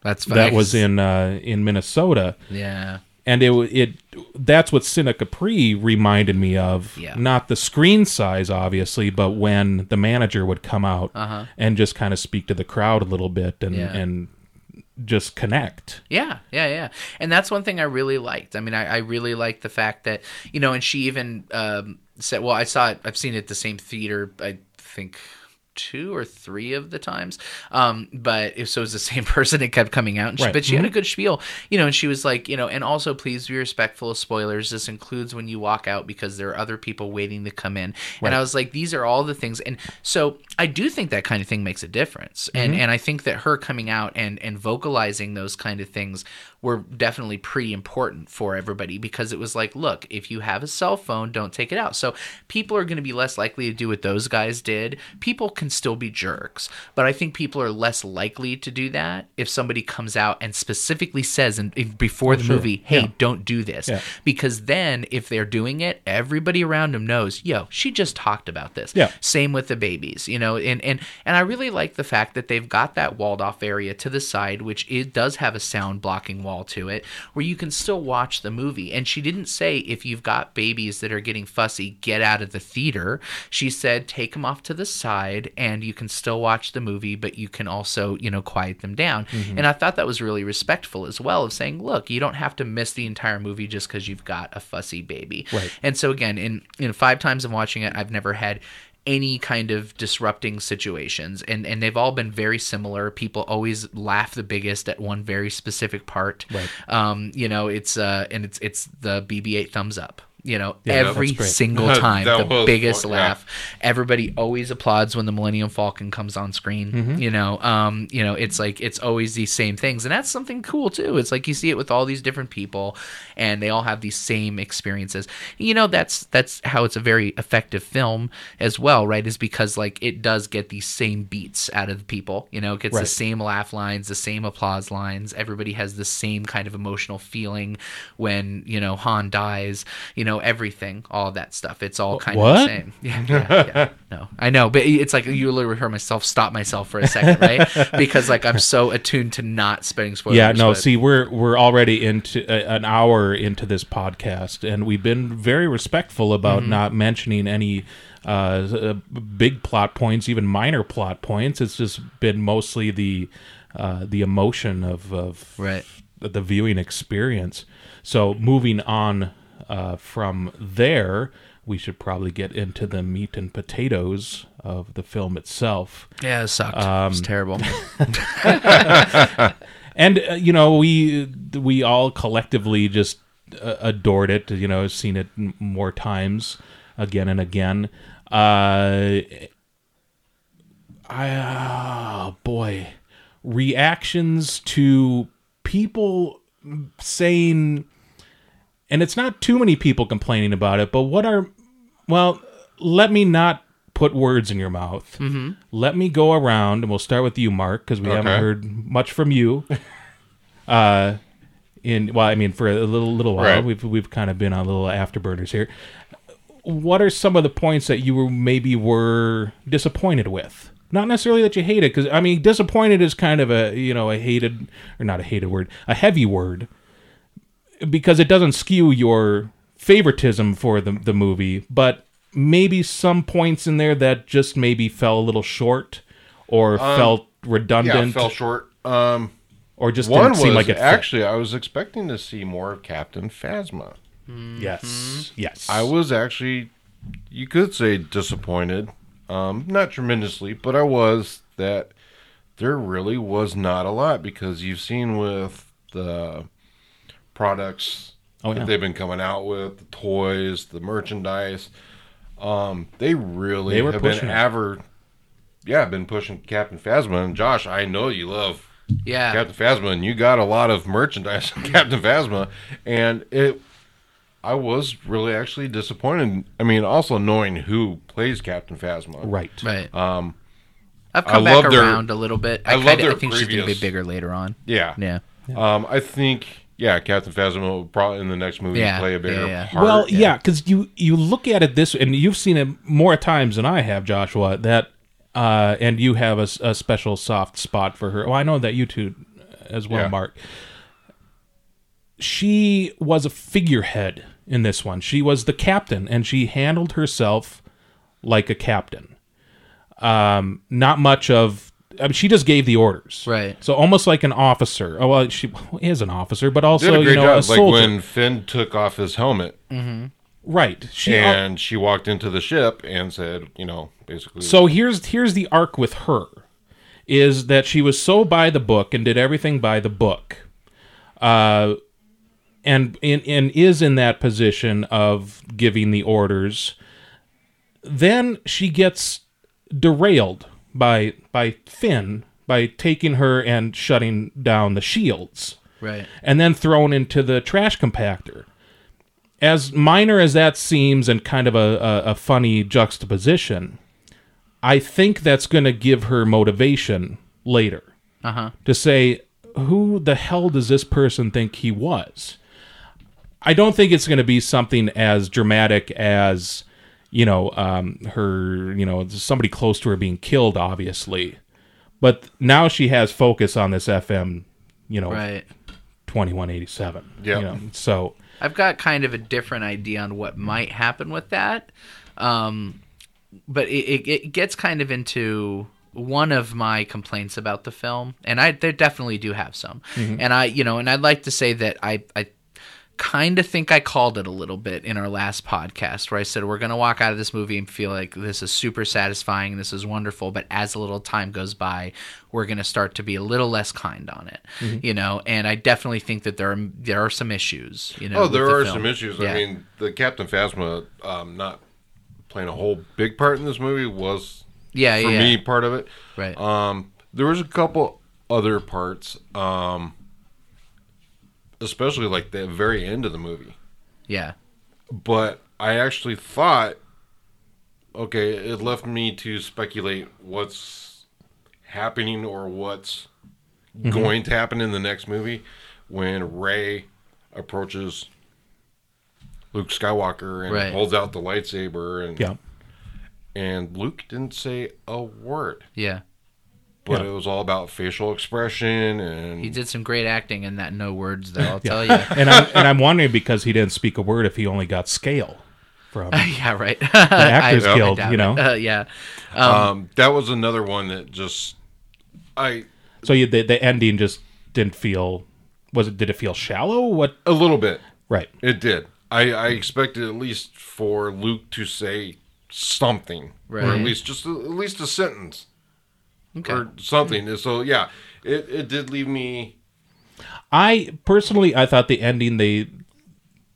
That's that was in uh, in Minnesota Yeah. And it it that's what Cine Capri reminded me of. Yeah. Not the screen size, obviously, but when the manager would come out Uh-huh. and just kind of speak to the crowd a little bit and Yeah. and just connect. Yeah, yeah, yeah. And that's one thing I really liked. I mean, I, I really liked the fact that, you know, and she even um, said, well, I saw it, I've seen it at the same theater, I think two or three of the times. Um, but if so, it was the same person. It kept coming out, and she, Right. but she had a good spiel, you know. And she was like, you know, and also please be respectful of spoilers. This includes when you walk out because there are other people waiting to come in. And I was like, these are all the things. And so I do think that kind of thing makes a difference. And mm-hmm. and I think that her coming out and and vocalizing those kind of things were definitely pretty important for everybody because it was like, look, if you have a cell phone, don't take it out. So people are going to be less likely to do what those guys did. People can still be jerks, but I think people are less likely to do that if somebody comes out and specifically says in, in- before oh, the movie, "Hey, Yeah. don't do this," Yeah. because then if they're doing it, everybody around them knows, "Yo, she just talked about this." Yeah. Same with the babies, you know, and and and I really like the fact that they've got that walled off area to the side, which it does have a sound blocking wall to it, where you can still watch the movie. And she didn't say if you've got babies that are getting fussy, get out of the theater. She said take them off to the side, and you can still watch the movie, but you can also, you know, quiet them down. Mm-hmm. And I thought that was really respectful as well of saying, look, you don't have to miss the entire movie just because you've got a fussy baby. Right. And so again, in in five times of watching it, I've never had any kind of disrupting situations. And and they've all been very similar. People always laugh the biggest at one very specific part. Right. um you know it's uh and it's it's the bb8 thumbs up You know, Yeah, every that's single time, the was biggest fun, yeah. laugh. Everybody always applauds when the Millennium Falcon comes on screen. Mm-hmm. You know, um, you know, it's like it's always these same things, and that's something cool too. It's like you see it with all these different people, and they all have these same experiences. You know, that's that's how it's a very effective film as well, right? Is because like it does get these same beats out of the people. You know, it gets the same laugh lines, the same applause lines. Everybody has the same kind of emotional feeling when you know Han dies. You know, everything, all of that stuff. It's all kind of the same. Yeah, yeah, yeah. No, I know, but it's like you literally heard myself stop myself for a second, right? because like I'm so attuned to not spending spoilers. Yeah, no. but- See, we're we're already into uh, an hour into this podcast, and we've been very respectful about Mm-hmm. not mentioning any uh, uh, big plot points, even minor plot points. It's just been mostly the uh, the emotion of of Right. the viewing experience. So moving on uh, from there, we should probably get into the meat and potatoes of the film itself. Yeah, it sucked. Um, it's terrible. and uh, you know we we all collectively just uh, adored it you know seen it m- more times again and again uh i oh boy reactions to people saying and it's not too many people complaining about it but what are well let me not put words in your mouth. Mm-hmm. let me go around and we'll start with you mark because we haven't heard much from you. Uh in well i mean for a little little while Right. we've we've kind of been on a little afterburners here. What are some of the points that you were maybe were disappointed with? Not necessarily that you hated because i mean disappointed is kind of a you know a hated or not a hated word a heavy word because it doesn't skew your favoritism for the the movie, but maybe some points in there that just maybe fell a little short or felt Um, Yeah, redundant it fell short. Um, or just one didn't was seem like it fit. actually I was expecting to see more of Captain Phasma. Yes. Yes. I was actually, you could say, disappointed. Um, not tremendously, but I was that there really was not a lot because you've seen with the products Oh, yeah. that they've been coming out with, the toys, the merchandise. Um, they really They were have been pushing it. aver, yeah, been pushing Captain Phasma. And Josh, I know you love yeah. Captain Phasma, and you got a lot of merchandise on Captain Phasma, and it. I was really actually disappointed. I mean, also knowing who plays Captain Phasma. right. Right. Um. I've I come back love their- around a little bit. I, I love kinda, I their think she's gonna be bigger later on. Yeah. Yeah. Um. I think yeah, Captain Phasma will probably in the next movie Yeah, play a bigger yeah, yeah. part. Well, yeah, because you you look at it this, and you've seen it more times than I have, Joshua. That uh, and you have a, s- a special soft spot for her. Well, I know that you two as well, Yeah. Mark. She was a figurehead in this one. She was the captain, and she handled herself like a captain. Um, not much of. I mean, she just gave the orders, Right. So almost like an officer. Oh well, she is an officer, but did also a great you know job. a Like when Finn took off his helmet right. She and she walked into the ship and said, you know, basically. So here's here's the arc with her is that she was so by the book and did everything by the book. Uh and and, and is in that position of giving the orders. Then she gets derailed by by Finn by taking her and shutting down the shields Right. and then thrown into the trash compactor. As minor as that seems, and kind of a, a, a funny juxtaposition, I think that's going to give her motivation later Uh huh. to say, who the hell does this person think he was? I don't think it's going to be something as dramatic as, you know, um, her, you know, somebody close to her being killed, obviously. But now she has focus on this FN, you know, Right. 2187. Yeah. You know, so I've got kind of a different idea on what might happen with that. Um, but it, it, it gets kind of into one of my complaints about the film, and I there definitely do have some. And I, you know, and I'd like to say that I, I kind of think I called it a little bit in our last podcast where I said we're going to walk out of this movie and feel like this is super satisfying, this is wonderful, but as a little time goes by, we're going to start to be a little less kind on it. Mm-hmm. You know, and I definitely think that there are there are some issues, you know. Oh, there the are film. some issues. Yeah. I mean, the Captain Phasma um, not playing a whole big part in this movie was yeah, for yeah, me part of it. right. Um, there was a couple other parts, um, especially like the very end of the movie. yeah. But I actually thought, okay, it left me to speculate what's happening or what's Mm-hmm. going to happen in the next movie when Rey approaches Luke Skywalker and Right. holds out the lightsaber and Yeah. and Luke didn't say a word. Yeah. But Yeah. it was all about facial expression and He did some great acting in that no words though, I'll tell you. And I'm and I'm wondering because he didn't speak a word if he only got scale from yeah, right. the Actors I- I Guild, doubt you know. Uh, yeah. um, that was another one that just I So you, the the ending just didn't feel. Was it? Did it feel shallow? What? a little bit Right. It did. I, I expected at least for Luke to say something, right. or at least just a, at least a sentence Okay. or something. And So yeah, it, it did leave me. I personally, I thought the ending they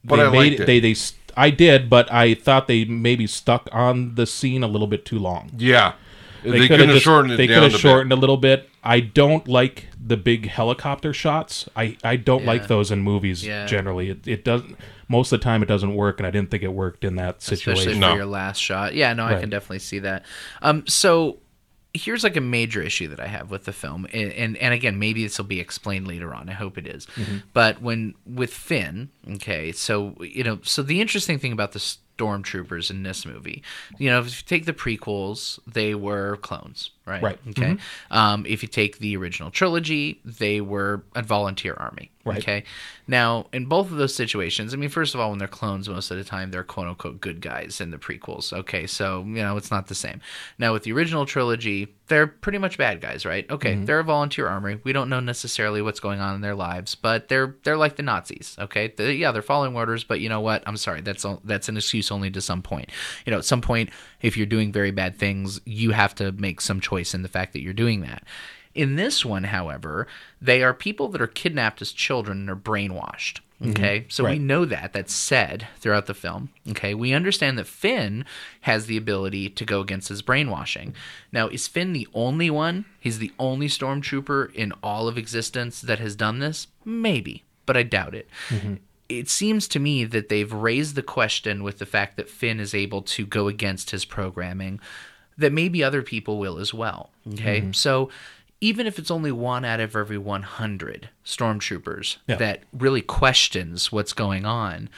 But they I made liked it. they they I did, but I thought they maybe stuck on the scene a little bit too long. Yeah, they, coulda couldn't have just- shortened it They down could have a shortened a little bit. I don't like the big helicopter shots. I I don't Yeah. like those in movies Yeah. generally. It it doesn't most of the time it doesn't work, and I didn't think it worked in that especially situation. for No. your last shot. Yeah, no, I Right. can definitely see that. Um, so here's like a major issue that I have with the film, and and, and again, maybe this will be explained later on. I hope it is. Mm-hmm. But when with Finn, okay, so you know, so the interesting thing about the stormtroopers in this movie, you know, if you take the prequels, they were clones, right? Right. Okay. Um, if you take the original trilogy, they were a volunteer army. Right. Okay. Now, in both of those situations, I mean, first of all, when they're clones, most of the time they're quote unquote good guys in the prequels. Okay. So, you know, it's not the same. Now, with the original trilogy, they're pretty much bad guys, right? Okay. Mm-hmm. They're a volunteer army. We don't know necessarily what's going on in their lives, but they're they're like the Nazis. Okay. They- yeah, they're following orders, but you know what? I'm sorry. That's all, that's an excuse only to some point. You know, at some point, if you're doing very bad things, you have to make some choice in the fact that you're doing that. In this one, however, they are people that are kidnapped as children and are brainwashed. Mm-hmm. Okay, so we know that. That's said throughout the film. Okay, we understand that Finn has the ability to go against his brainwashing. Now, is Finn the only one? He's the only stormtrooper in all of existence that has done this? Maybe, but I doubt it. Mm-hmm. It seems to me that they've raised the question with the fact that Finn is able to go against his programming, that maybe other people will as well. Okay, mm-hmm. so even if it's only one out of every 100 stormtroopers Yeah. that really questions what's going on,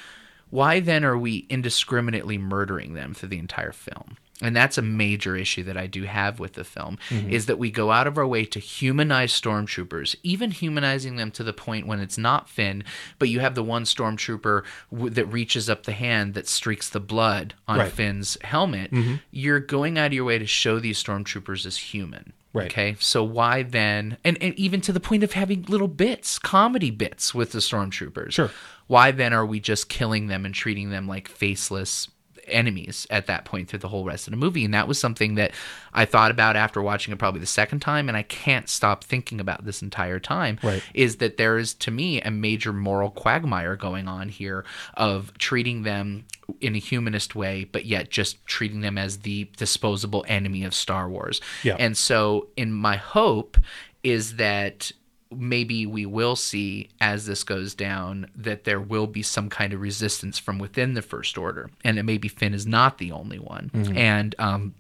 why then are we indiscriminately murdering them through the entire film? And that's a major issue that I do have with the film mm-hmm. is that we go out of our way to humanize stormtroopers, even humanizing them to the point when it's not Finn, but you have the one stormtrooper w- that reaches up the hand that streaks the blood on Right. Finn's helmet. Mm-hmm. You're going out of your way to show these stormtroopers as human. Right. Okay. So why then, and, and even to the point of having little bits, comedy bits with the stormtroopers. Sure. Why then are we just killing them and treating them like faceless enemies at that point through the whole rest of the movie? And that was something that I thought about after watching it probably the second time, and I can't stop thinking about this entire time. Right. Is that there is to me a major moral quagmire going on here of treating them in a humanist way, but yet just treating them as the disposable enemy of Star Wars. Yeah. And so, in my hope is that maybe we will see as this goes down that there will be some kind of resistance from within the First Order, and that maybe Finn is not the only one. And um,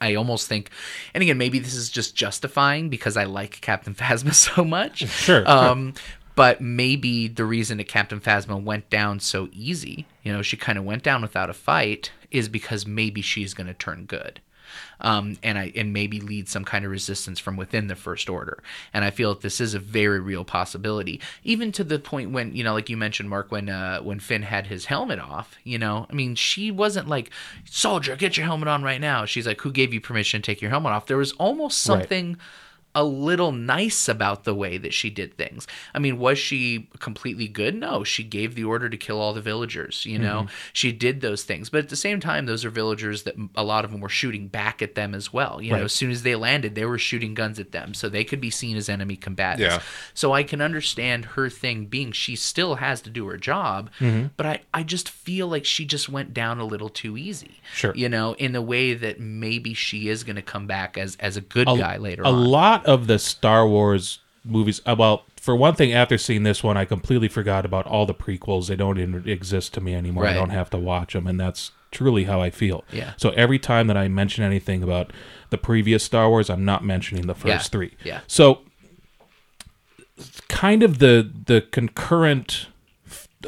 I almost think, and again, maybe this is just justifying because I like Captain Phasma so much. Sure, Um, but maybe the reason that Captain Phasma went down so easy, you know, she kind of went down without a fight, is because maybe she's going to turn good. Um, and I and maybe lead some kind of resistance from within the first order. And I feel that this is a very real possibility, even to the point when you know, like you mentioned, Mark, when uh, when Finn had his helmet off. You know, I mean, she wasn't like, "Soldier, get your helmet on right now." She's like, "Who gave you permission to take your helmet off?" There was almost Right. A little nice about the way that she did things. I mean, was she completely good? No, she gave the order to kill all the villagers, you know. Mm-hmm. She did those things. But at the same time, those are villagers that a lot of them were shooting back at them as well. You know, as soon as they landed, they were shooting guns at them, so they could be seen as enemy combatants. Yeah. So I can understand her thing being she still has to do her job, mm-hmm. but I, I just feel like she just went down a little too easy. Sure. You know, in the way that maybe she is going to come back as as a good a, guy later a on. lot of the Star Wars movies. uh, Well, for one thing, after seeing this one, I completely forgot about all the prequels. They don't exist to me anymore. I don't have to watch them, and that's truly how I feel. Yeah. So every time that I mention anything about the previous Star Wars, I'm not mentioning the first Yeah. three. Yeah. So, kind of the the concurrent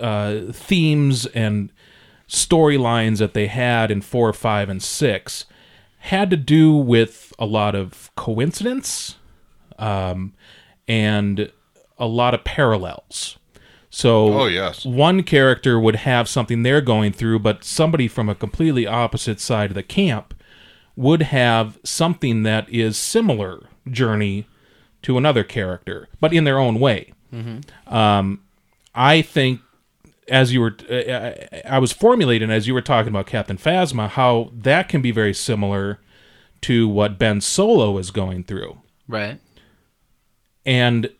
uh, themes and storylines that they had in four, five, and six had to do with a lot of coincidence um, and a lot of parallels. So, Oh, yes. one character would have something they're going through, but somebody from a completely opposite side of the camp would have something that is similar journey to another character, but in their own way. Um, I think as you were, uh, I was formulating as you were talking about Captain Phasma, how that can be very similar to what Ben Solo is going through. right. And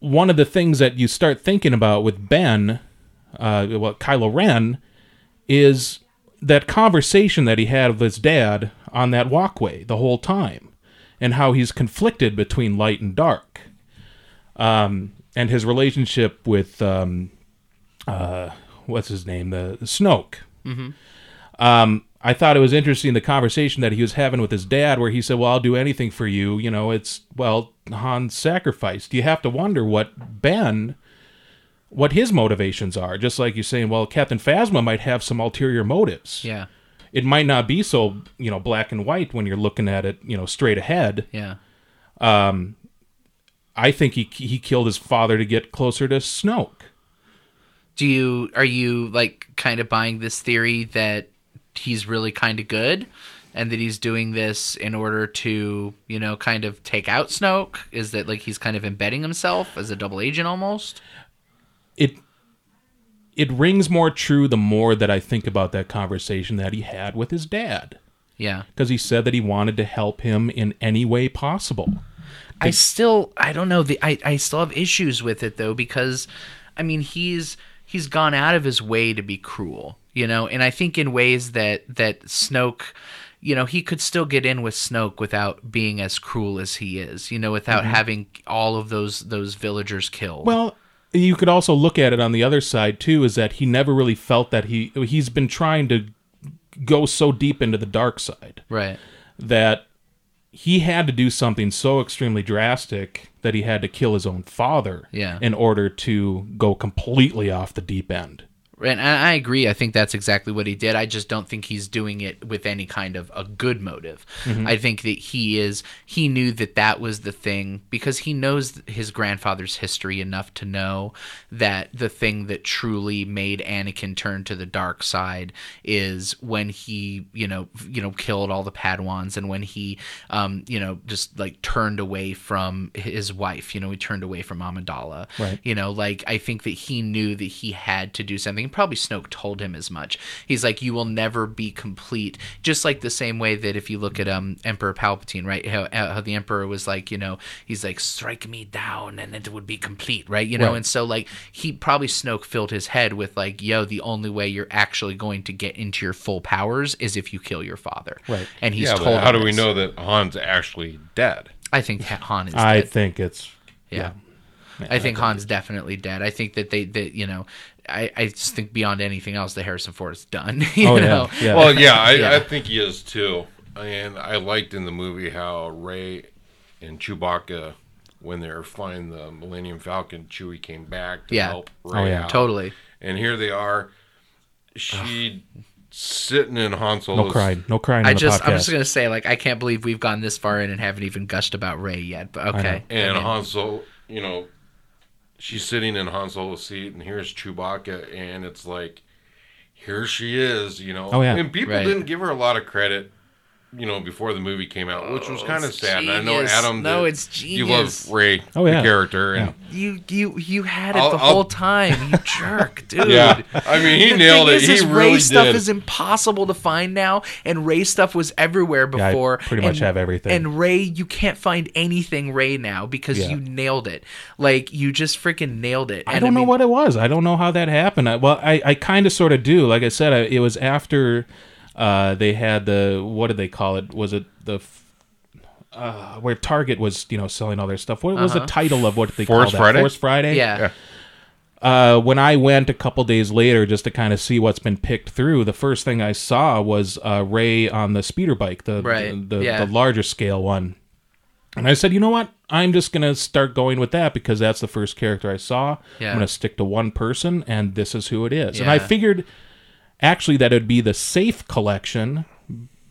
one of the things that you start thinking about with Ben, uh, well, Kylo Ren, is that conversation that he had with his dad on that walkway the whole time, and how he's conflicted between light and dark, um, and his relationship with um, uh, what's his name, the, the Snoke. Um, I thought it was interesting the conversation that he was having with his dad, where he said, "Well, I'll do anything for you." You know, it's well, Han's sacrificed. You have to wonder what Ben, what his motivations are. Just like you're saying, well, Captain Phasma might have some ulterior motives. Yeah. It might not be so you know black and white when you're looking at it, you know, straight ahead. Yeah. Um, I think he he killed his father to get closer to Snoke. Do you are you like kind of buying this theory that he's really kind of good and that he's doing this in order to, you know, kind of take out Snoke? Is that like he's kind of embedding himself as a double agent almost? it it rings more true the more that I think about that conversation that he had with his dad Yeah. because he said that he wanted to help him in any way possible. I still I don't know the I, I still have issues with it though because I mean he's he's gone out of his way to be cruel, you know, and I think in ways that that Snoke you know, he could still get in with Snoke without being as cruel as he is, you know, without mm-hmm. having all of those those villagers killed. Well, you could also look at it on the other side too is that he never really felt that he he's been trying to go so deep into the dark side right. that he had to do something so extremely drastic that he had to kill his own father Yeah. in order to go completely off the deep end. And I agree. I think that's exactly what he did. I just don't think he's doing it with any kind of a good motive. I think that he is, he knew that that was the thing because he knows his grandfather's history enough to know that the thing that truly made Anakin turn to the dark side is when he, you know, you know, killed all the Padawans and when he, um, you know, just like turned away from his wife. You know, he turned away from Amidala. Right. You know, like I think that he knew that he had to do something. Probably Snoke told him as much. He's like, you will never be complete. Just like the same way that if you look at um Emperor Palpatine, right? How, how the Emperor was like, you know, he's like, strike me down and it would be complete, right? You know, Right. and so like he probably Snoke filled his head with like, yo, the only way you're actually going to get into your full powers is if you kill your father. Right. And he's yeah, told. but how him do we this. know that Han's actually dead? I think Han is. I think it's Yeah. I think Han's definitely dead. I think that they, that you know, I, I just think beyond anything else, that Harrison Ford is done. You Oh, yeah. know? Yeah. Well, yeah, I, Yeah. I think he is too. And I liked in the movie how Rey and Chewbacca, when they were flying the Millennium Falcon, Chewie came back to Yeah. help oh, Rey Oh, yeah. out. totally. And here they are, she sitting in Han Solo's. no crying, no crying. I on the just, podcast. I'm just gonna say, like, I can't believe we've gone this far in and haven't even gushed about Rey yet. But okay, And I Han Solo, you know, she's sitting in Han Solo's seat, and here's Chewbacca, and it's like, here she is, you know. Oh, yeah. And people Right. didn't give her a lot of credit you know, before the movie came out, which was Oh, kind of sad. And I know genius. Adam. No, that it's You love. Rey, Oh, yeah. the character, and You you you had it I'll- the I'll- whole time, you jerk, dude. yeah, I mean, he the nailed thing it. Is, he is really Rey stuff did. is impossible to find now, and Rey stuff was everywhere Yeah, I before. pretty much and- have everything. And Rey, you can't find anything Rey now because Yeah. you nailed it. Like you just freaking nailed it. I And don't know mean, what it was. I don't know how that happened. I, well, I, I kind of sort of do. Like I said, I, it was after uh, they had the what did they call it? Was it the uh, where Target was you know selling all their stuff? What was the title of what they Force called that? Friday? Force Friday. Yeah. Uh, when I went a couple days later just to kind of see what's been picked through, the first thing I saw was uh, Rey on the speeder bike, the Right, the, the, yeah. the larger scale one. And I said, you know what? I'm just gonna start going with that because that's the first character I saw. Yeah. I'm gonna stick to one person, and this is who it is. And I figured actually that it'd be the safe collection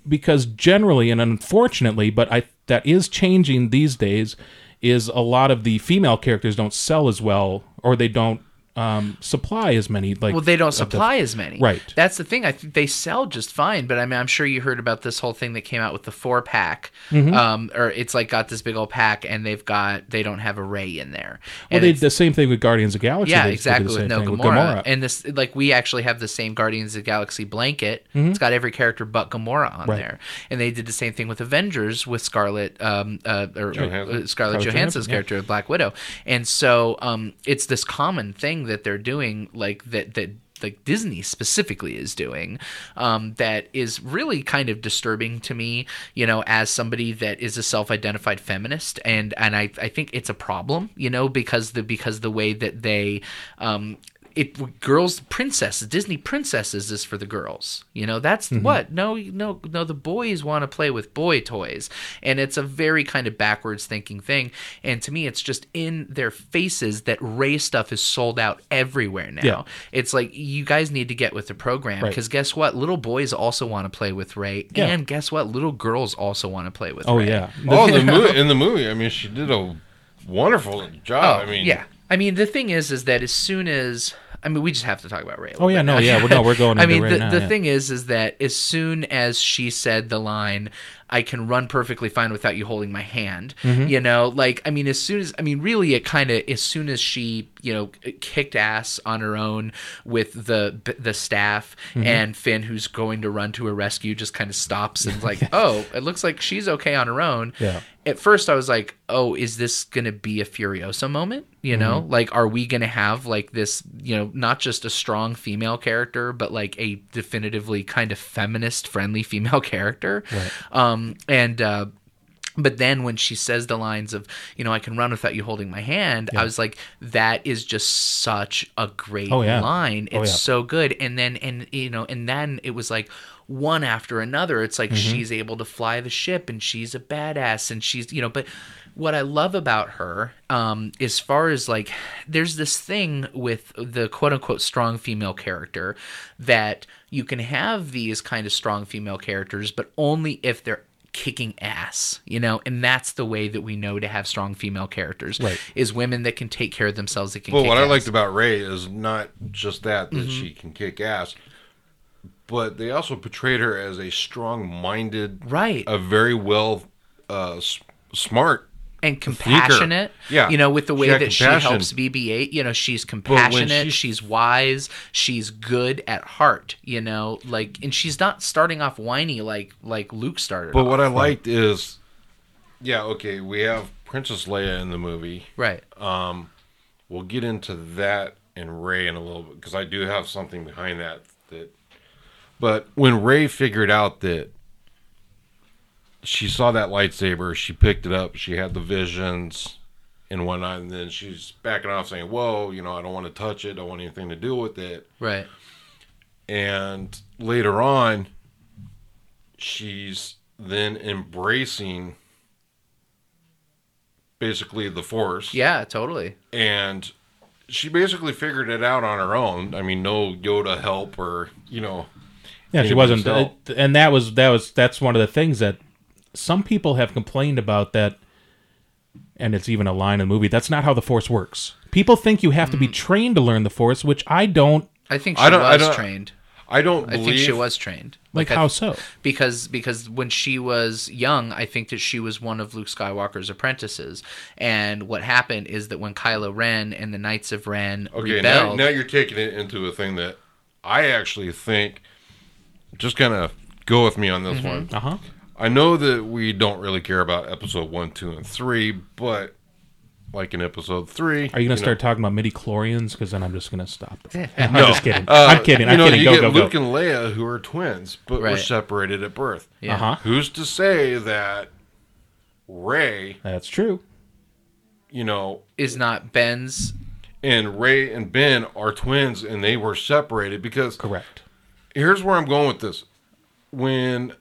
because generally and unfortunately, but I that is changing these days. Is a lot of the female characters don't sell as well, or they don't um, supply as many. Like, Well, they don't of the- supply as many. Right. That's the thing. I think they sell just fine, but I mean, I'm sure you heard about this whole thing that came out with the four pack, Mm-hmm. um, or it's like got this big old pack, and they've got they don't have a Rey in there. well, And they, did the same thing with Guardians of the Galaxy. yeah, they- they did exactly the with same no thing Gamora. and this like we actually have the same Guardians of the Galaxy blanket. It's got every character but Gamora on Mm-hmm. Right. there, and they did the same thing with Avengers with Scarlett, um, uh, or Johansson. uh, Scarlett Scarlett Johansson's Johansson, yeah. character, Black Widow, and so um, it's this common thing that they're doing, like that that like Disney specifically is doing, um, that is really kind of disturbing to me. You know, as somebody that is a self-identified feminist, and and I I think it's a problem. You know, because the because the way that they um, it girls princesses disney princesses is for the girls you know that's Mm-hmm. what no no no the boys want to play with boy toys and it's a very kind of backwards thinking thing and to me it's just in their faces that rey stuff is sold out everywhere now Yeah. it's like you guys need to get with the program Right. because guess what little boys also want to play with rey Yeah. and guess what little girls also want to play with Oh rey yeah, oh, the movie in the movie. I mean, she did a wonderful job. Oh, I mean, yeah. I mean, the thing is, is that as soon as I mean, we just have to talk about Rey. Oh, yeah, no, now. yeah, we're- no, we're going I mean, the, now, the yeah. thing is, is that as soon as she said the line, "I can run perfectly fine without you holding my hand," Mm-hmm. you know, like I mean, as soon as I mean, really, it kind of as soon as she, you know, kicked ass on her own with the the staff Mm-hmm. and Finn, who's going to run to her rescue, just kind of stops and like, "Oh, it looks like she's okay on her own." Yeah. at first I was like, "Oh, is this going to be a Furiosa moment?" You know, Mm-hmm. like are we going to have like this, you know, not just a strong female character, but like a definitively kind of feminist friendly female character? Right. Um and uh but then when she says the lines of, you know, I can run without you holding my hand, I was like, that is just such a great Oh, yeah. line. Oh, It's yeah. so good. And then, and, you know, and then it was like one after another. It's like Mm-hmm. she's able to fly the ship and she's a badass and she's, you know, but what I love about her, um, as far as like, there's this thing with the quote unquote strong female character that you can have these kind of strong female characters, but only if they're kicking ass, you know, and that's the way that we know to have strong female characters Right. is women that can take care of themselves. That can. Well, kick what I liked about Rey is not just that that Mm-hmm. she can kick ass, but they also portrayed her as a strong-minded, right a very well, uh, s- smart. And compassionate. Yeah. you know, with the way had that she helps BB-8. You know, she's compassionate. she- she's wise. She's good at heart. You know, like, and she's not starting off whiny like like Luke started. But off. what I liked is, yeah, okay, we have Princess Leia in the movie. right? Um, we'll get into that and Rey in a little bit because I do have something behind that. That, but when Rey figured out that she saw that lightsaber, she picked it up. She had the visions and whatnot, and then she's backing off, saying, "Whoa, you know, I don't want to touch it. I don't want anything to do with it." Right. And later on, she's then embracing basically the Force Yeah, totally. and she basically figured it out on her own. I mean, no Yoda help or you know. Yeah, she wasn't, help. and that was that was that's one of the things that some people have complained about that, and it's even a line in the movie. That's not how the Force works. People think you have to be trained to learn the Force, which I don't. I think she I don't- I was don't- trained. I don't I believe think she was trained. Like, I- how so? because because when she was young, I think that she was one of Luke Skywalker's apprentices. And what happened is that when Kylo Ren and the Knights of Ren Okay, now, rebelled, now you're taking it into a thing that I actually think. Just kind of go with me on Mm-hmm. this one. Uh huh. I know that we don't really care about episode one, two, and three, but like in episode three, Are you gonna start talking about midi chlorians? Because then I'm just gonna stop. I'm No. just kidding. Uh, I'm kidding. I'm know, kidding. you Go get go Luke go. and Leia who are twins, but were Right. separated at birth. yeah. Uh huh. Who's to say that Rey, That's true. you know, is not Ben's. and Rey and Ben are twins and they were separated? Because Correct. here's where I'm going with this. When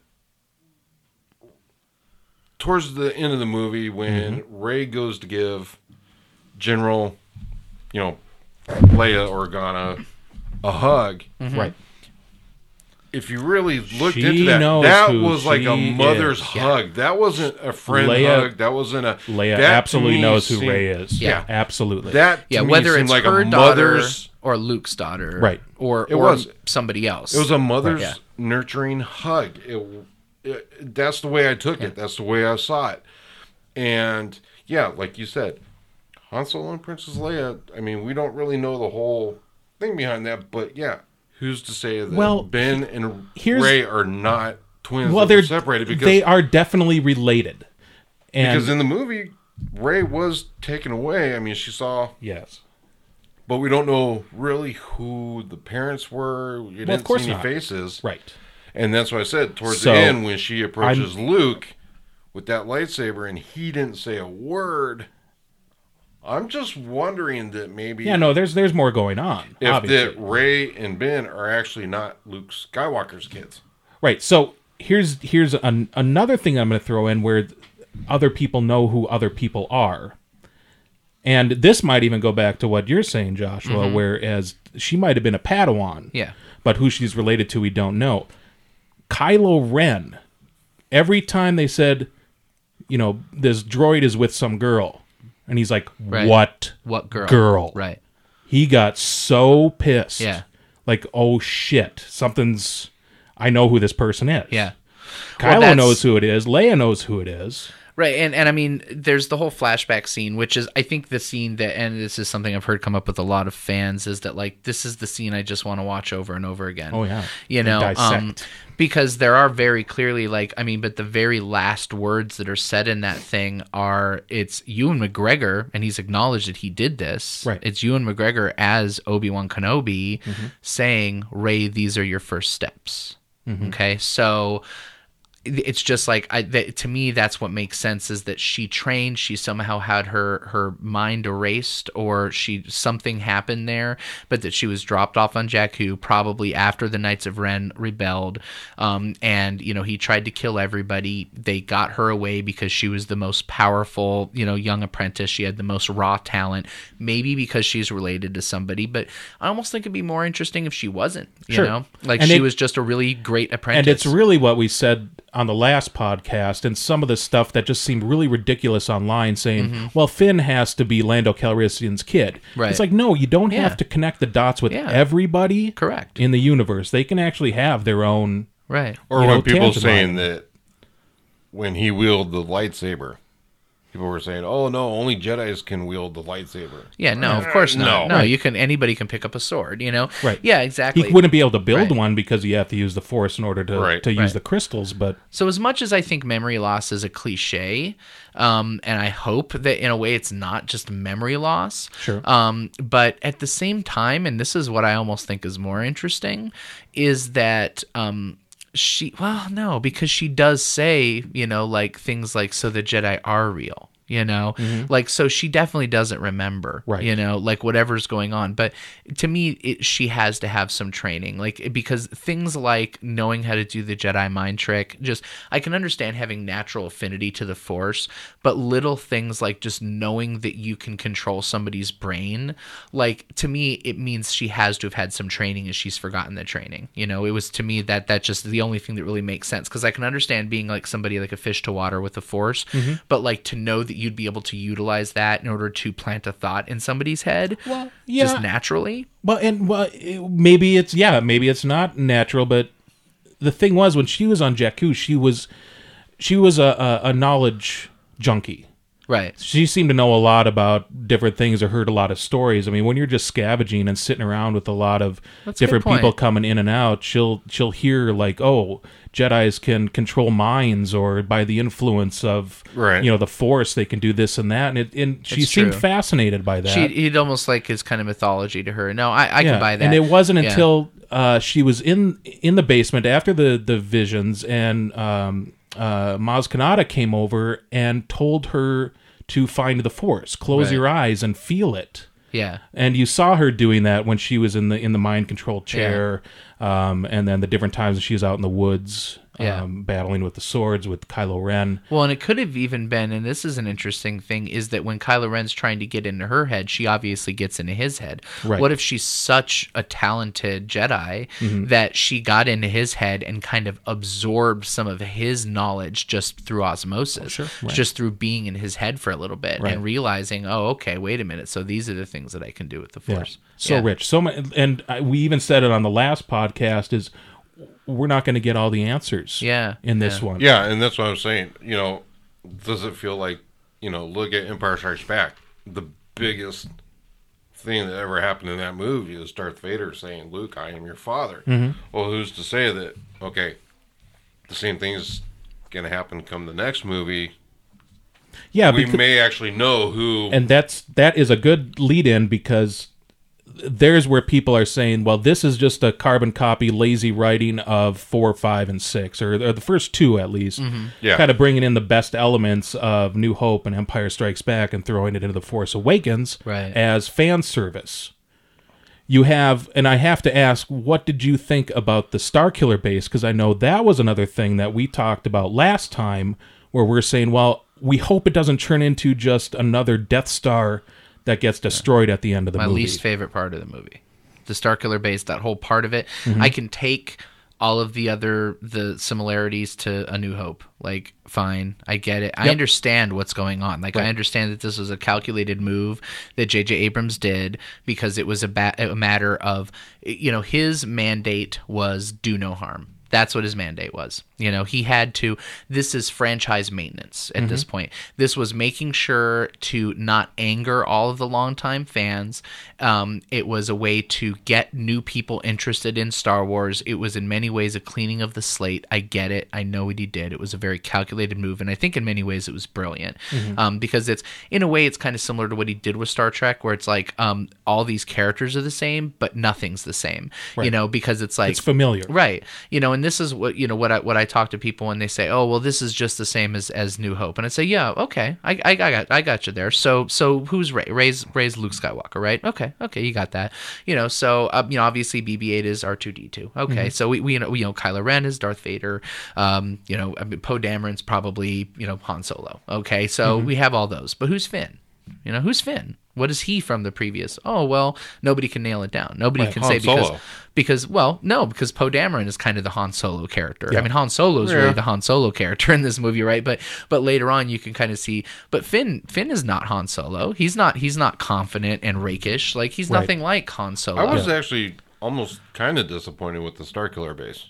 towards the end of the movie, when mm-hmm. Rey goes to give General, you know, Leia Organa a hug, mm-hmm. Right. if you really looked She into that, that was like a mother's is. hug. That wasn't a friend Leia- hug. That wasn't a Leia absolutely me knows who Rey is. Yeah. Absolutely. That to Yeah, me whether seemed it's like her a mother's. or Luke's daughter, Right. Or It or was. somebody else. It was a mother's Yeah. nurturing hug. It, it, Uh, that's the way I took it. That's the way I saw it. And yeah, like you said, Han Solo and Princess Leia. I mean, we don't really know the whole thing behind that, but yeah, who's to say that Well, Ben and Rey are not twins? well, they're separated because they are definitely related. And because in the movie, Rey was taken away. I mean, she saw, yes, but we don't know really who the parents were. You didn't course see any not. faces. right. And that's what I said towards So, the end when she approaches Luke with that lightsaber and he didn't say a word. I'm just wondering that maybe Yeah, no, there's there's more going on. if obviously. that Rey and Ben are actually not Luke Skywalker's kids. Right. So here's here's an, another thing I'm going to throw in where other people know who other people are, and this might even go back to what you're saying, Joshua. Mm-hmm. Whereas she might have been a Padawan, Yeah. but who she's related to, we don't know. Kylo Ren. Every time they said, you know, this droid is with some girl, and he's like, Right. "What what girl? girl?" Right. He got so pissed. Yeah. Like, oh shit, something's. I know who this person is. Yeah. Kylo that's- knows who it is. Leia knows who it is. Right, and and I mean, there's the whole flashback scene, which is I think the scene that, and this is something I've heard come up with a lot of fans, is that like this is the scene I just want to watch over and over again. Oh, yeah. you know, um. Because there are very clearly like I mean, but the very last words that are said in that thing are it's Ewan McGregor, and he's acknowledged that he did this. Right. it's Ewan McGregor as Obi Wan Kenobi mm-hmm. saying, "Rey, these are your first steps." Mm-hmm. Okay, so it's just like I that, to me that's what makes sense is that she trained she somehow had her her mind erased or she something happened there but that she was dropped off on Jakku probably after the Knights of Ren rebelled um, and you know he tried to kill everybody. They got her away because she was the most powerful you know young apprentice. She had the most raw talent. Maybe because she's related to somebody but I almost think it'd be more interesting if she wasn't you Sure. know? Like And she it- was just a really great apprentice And it's really what we said on the last podcast and some of the stuff that just seemed really ridiculous online saying, well, Finn has to be Lando Calrissian's kid. Mm-hmm. Right. It's like, no, you don't Yeah. have to connect the dots with Yeah. everybody Correct. in the universe. They can actually have their own. right Or You when know, people saying line. that when he wielded the lightsaber, people were saying, "Oh no, only Jedi's can wield the lightsaber." Yeah, no, of course not. no. No, you can. Anybody can pick up a sword. You know. Right. Yeah, exactly. He wouldn't be able to build Right. one because you have to use the Force in order to, Right. to use Right. the crystals, but So as much as I think memory loss is a cliche, um, and I hope that in a way it's not just memory loss. Sure. Um, but at the same time, and this is what I almost think is more interesting, is that um, she well no because she does say you know like things like so the Jedi are real. You know, mm-hmm. like so she definitely doesn't remember. Right. You know, like whatever's going on. But to me, it, she has to have some training, like because things like knowing how to do the Jedi mind trick. Just I can understand having natural affinity to the Force, but little things like just knowing that you can control somebody's brain, like to me, it means she has to have had some training, and she's forgotten the training. You know, it was to me that that just the only thing that really makes sense because I can understand being like somebody like a fish to water with the Force, mm-hmm. but like to know that you'd be able to utilize that in order to plant a thought in somebody's head Well, yeah. just naturally. Well, and well, maybe it's yeah, maybe it's not natural, but the thing was when she was on Jakku, she was she was a, a, a knowledge junkie. Right. She seemed to know a lot about different things or heard a lot of stories. I mean, when you're just scavenging and sitting around with a lot of That's different people coming in and out, she'll she'll hear like, "Oh, Jedi's can control minds, or by the influence of Right. you know the Force, they can do this and that." And it, and she It's seemed true. fascinated by that. She it almost like his kind of mythology to her. No, I, I can buy that. And it wasn't Yeah. until uh, she was in in the basement after the the visions, and um, uh, Maz Kanata came over and told her to find the force, close Right. your eyes and feel it. Yeah. And you saw her doing that when she was in the in the mind control chair, um, and then the different times she was out in the woods, Yeah. um, battling with the swords with Kylo Ren. Well, and it could have even been, and this is an interesting thing, is that when Kylo Ren's trying to get into her head, she obviously gets into his head. Right. What if she's such a talented Jedi Mm-hmm. that she got into his head and kind of absorbed some of his knowledge just through osmosis, Oh, sure. Right. just through being in his head for a little bit Right. and realizing, oh, okay, wait a minute, so these are the things that I can do with the Force. So Yeah. rich, so much, and I, we even said it on the last podcast. Is we're not going to get all the answers. Yeah, in this yeah. one. Yeah, and that's what I'm saying. You know, does it feel like you know? Look at Empire Strikes Back. The biggest thing that ever happened in that movie is Darth Vader saying, "Luke, I am your father." Mm-hmm. Well, who's to say that? Okay, the same thing is going to happen come the next movie. yeah. we Because, may actually know who. and that's that is a good lead in because there's where people are saying, well, this is just a carbon copy, lazy writing of four, five, and six, or, or the first two at least. Mm-hmm. Yeah. Kind of bringing in the best elements of New Hope and Empire Strikes Back and throwing it into The Force Awakens Right. as fan service. You have, and I have to ask, what did you think about the Starkiller base? Because I know that was another thing that we talked about last time, where we're saying, well, we hope it doesn't turn into just another Death Star that gets destroyed at the end of the my movie. My least favorite part of the movie. The Starkiller base, that whole part of it. Mm-hmm. I can take all of the other the similarities to A New Hope. Like, fine, I get it. I understand what's going on. Like, I understand that this was a calculated move that J.J. Abrams did because it was a, ba- a matter of, you know, his mandate was do no harm. That's what his mandate was. You know, he had to. This is franchise maintenance at this point. This was making sure to not anger all of the longtime fans. Um, it was a way to get new people interested in Star Wars. It was in many ways a cleaning of the slate. I get it. I know what he did. It was a very calculated move, and I think in many ways it was brilliant um, because it's in a way it's kind of similar to what he did with Star Trek, where it's like um, all these characters are the same, but nothing's the same. You know, because it's like it's familiar. Right. You know, and this is what you know what I what I talk to people when they say, "Oh, well, this is just the same as as New Hope," and I say, "Yeah, okay, I, I, I got I got you there." So so who's Rey? Rey's Rey's Luke Skywalker, right? Okay, okay, you got that. You know, so uh, you know, obviously BB-8 is R2D2. Okay, so we, we you know we know Kylo Ren is Darth Vader. Um, you know, I mean, Poe Dameron's probably you know Han Solo. Okay, so we have all those, but who's Finn? You know, who's Finn? What is he from the previous? Oh well, nobody can nail it down. Nobody can Han say because Solo. because well no because Poe Dameron is kind of the Han Solo character. I mean Han Solo is Yeah. really the Han Solo character in this movie, right? But but later on you can kind of see. But Finn Finn is not Han Solo. He's not he's not confident and rakish. Like he's Right. nothing like Han Solo. I was actually almost kind of disappointed with the Starkiller base.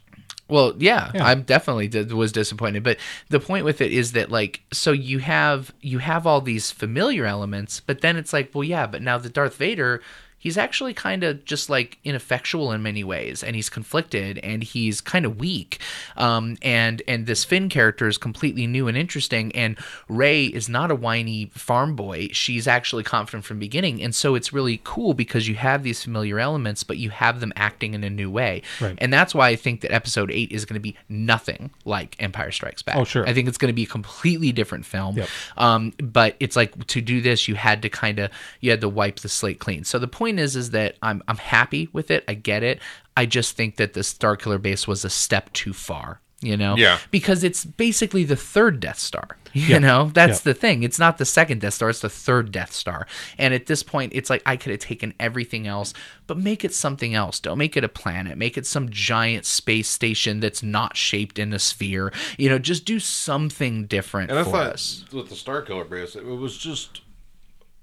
Well, yeah, Yeah. I'm definitely did, was disappointed, but the point with it is that like so you have you have all these familiar elements, but then it's like, well, yeah, but now the Darth Vader, he's actually kind of just like ineffectual in many ways, and he's conflicted and he's kind of weak, um, and and this Finn character is completely new and interesting, and Rey is not a whiny farm boy; she's actually confident from the beginning, and so it's really cool because you have these familiar elements, but you have them acting in a new way, Right. and that's why I think that episode eight is going to be nothing like Empire Strikes Back. Oh, sure. I think it's going to be a completely different film. Yep. Um, but it's like to do this, you had to kind of you had to wipe the slate clean. So the point is, is that I'm I'm happy with it. I get it. I just think that the Star Killer base was a step too far. You know, Yeah. because it's basically the third Death Star. You Yeah. know, that's Yeah. the thing. It's not the second Death Star; it's the third Death Star. And at this point, it's like I could have taken everything else, but make it something else. Don't make it a planet. Make it some giant space station that's not shaped in a sphere. You know, just do something different And I thought us. with the Star Killer base, it was just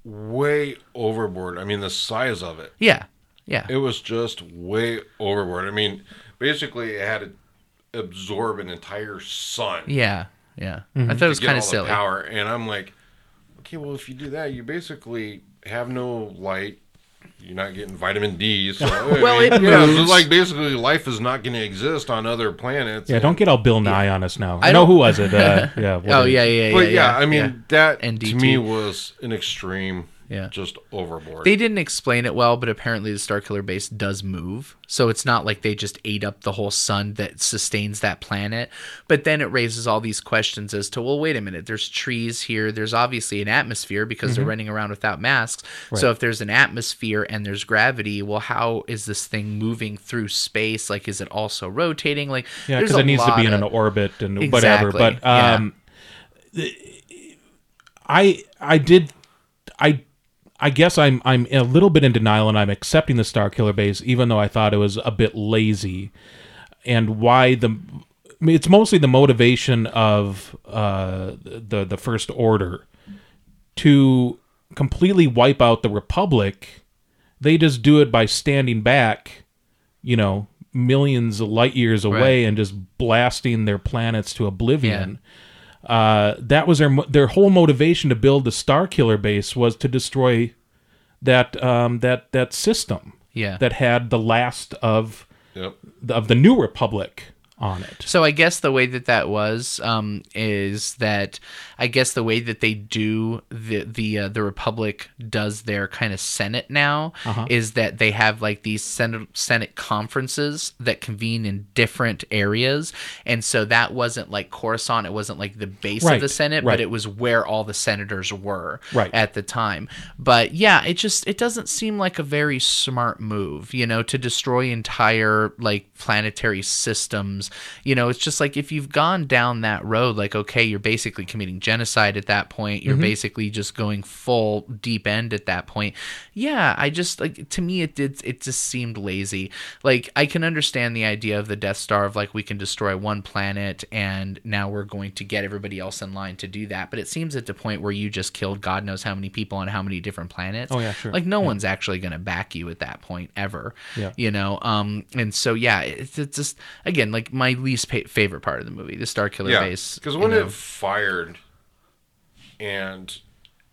way overboard. I mean, the size of it, Yeah, yeah, it was just way overboard. I mean, basically, it had to absorb an entire sun yeah, yeah. Mm-hmm. I thought it was kind of silly. power. And I'm like, okay, well, if you do that, you basically have no light. You're not getting vitamin D. So I Well, mean, it yeah, so moves. like basically, life is not going to exist on other planets. Yeah, don't get all Bill Nye on us now. I, I know who was it? Uh, yeah. Oh yeah, yeah, yeah. But yeah, I mean that And to me was an extreme, Yeah. just overboard. They didn't explain it well, but apparently the Star Killer base does move. So it's not like they just ate up the whole sun that sustains that planet. But then it raises all these questions as to, well, wait a minute, there's trees here. There's obviously an atmosphere because they're running around without masks. So if there's an atmosphere and there's gravity, well, how is this thing moving through space? Like, is it also rotating? Like, Yeah, because it needs to be lot in an orbit and whatever. Exactly, But yeah. um, I I did I I guess I'm I'm a little bit in denial and I'm accepting the Star Killer base, even though I thought it was a bit lazy. And why the I mean, it's mostly the motivation of uh, the the First Order to completely wipe out the Republic. They just do it by standing back, you know, millions of light years away and just blasting their planets to oblivion. Uh, that was their their whole motivation to build the Star Killer base was to destroy that um, that that system Yeah. that had the last of Yep. of the New Republic on it. So I guess the way that that was um, is that I guess the way that they do the the uh, the Republic does their kind of Senate now Uh-huh. is that they have like these Senate Senate conferences that convene in different areas, and so that wasn't like Coruscant. It wasn't like the base Right, of the Senate, right. but it was where all the senators were Right. at the time. But yeah, it just it doesn't seem like a very smart move, you know, to destroy entire like planetary systems. You know, it's just like if you've gone down that road, like okay, you're basically committing genocide at that point. You're basically just going full deep end at that point. Yeah, I just like to me it did it just seemed lazy. Like I can understand the idea of the Death Star of like we can destroy one planet and now we're going to get everybody else in line to do that. But it seems at the point where you just killed God knows how many people on how many different planets. Oh, yeah, sure. Like no one's actually going to back you at that point ever. Yeah. You know. Um. And so yeah, it's, it's just again like my least pa- favorite part of the movie, the Star Killer Yeah. base. Because when know. it fired, and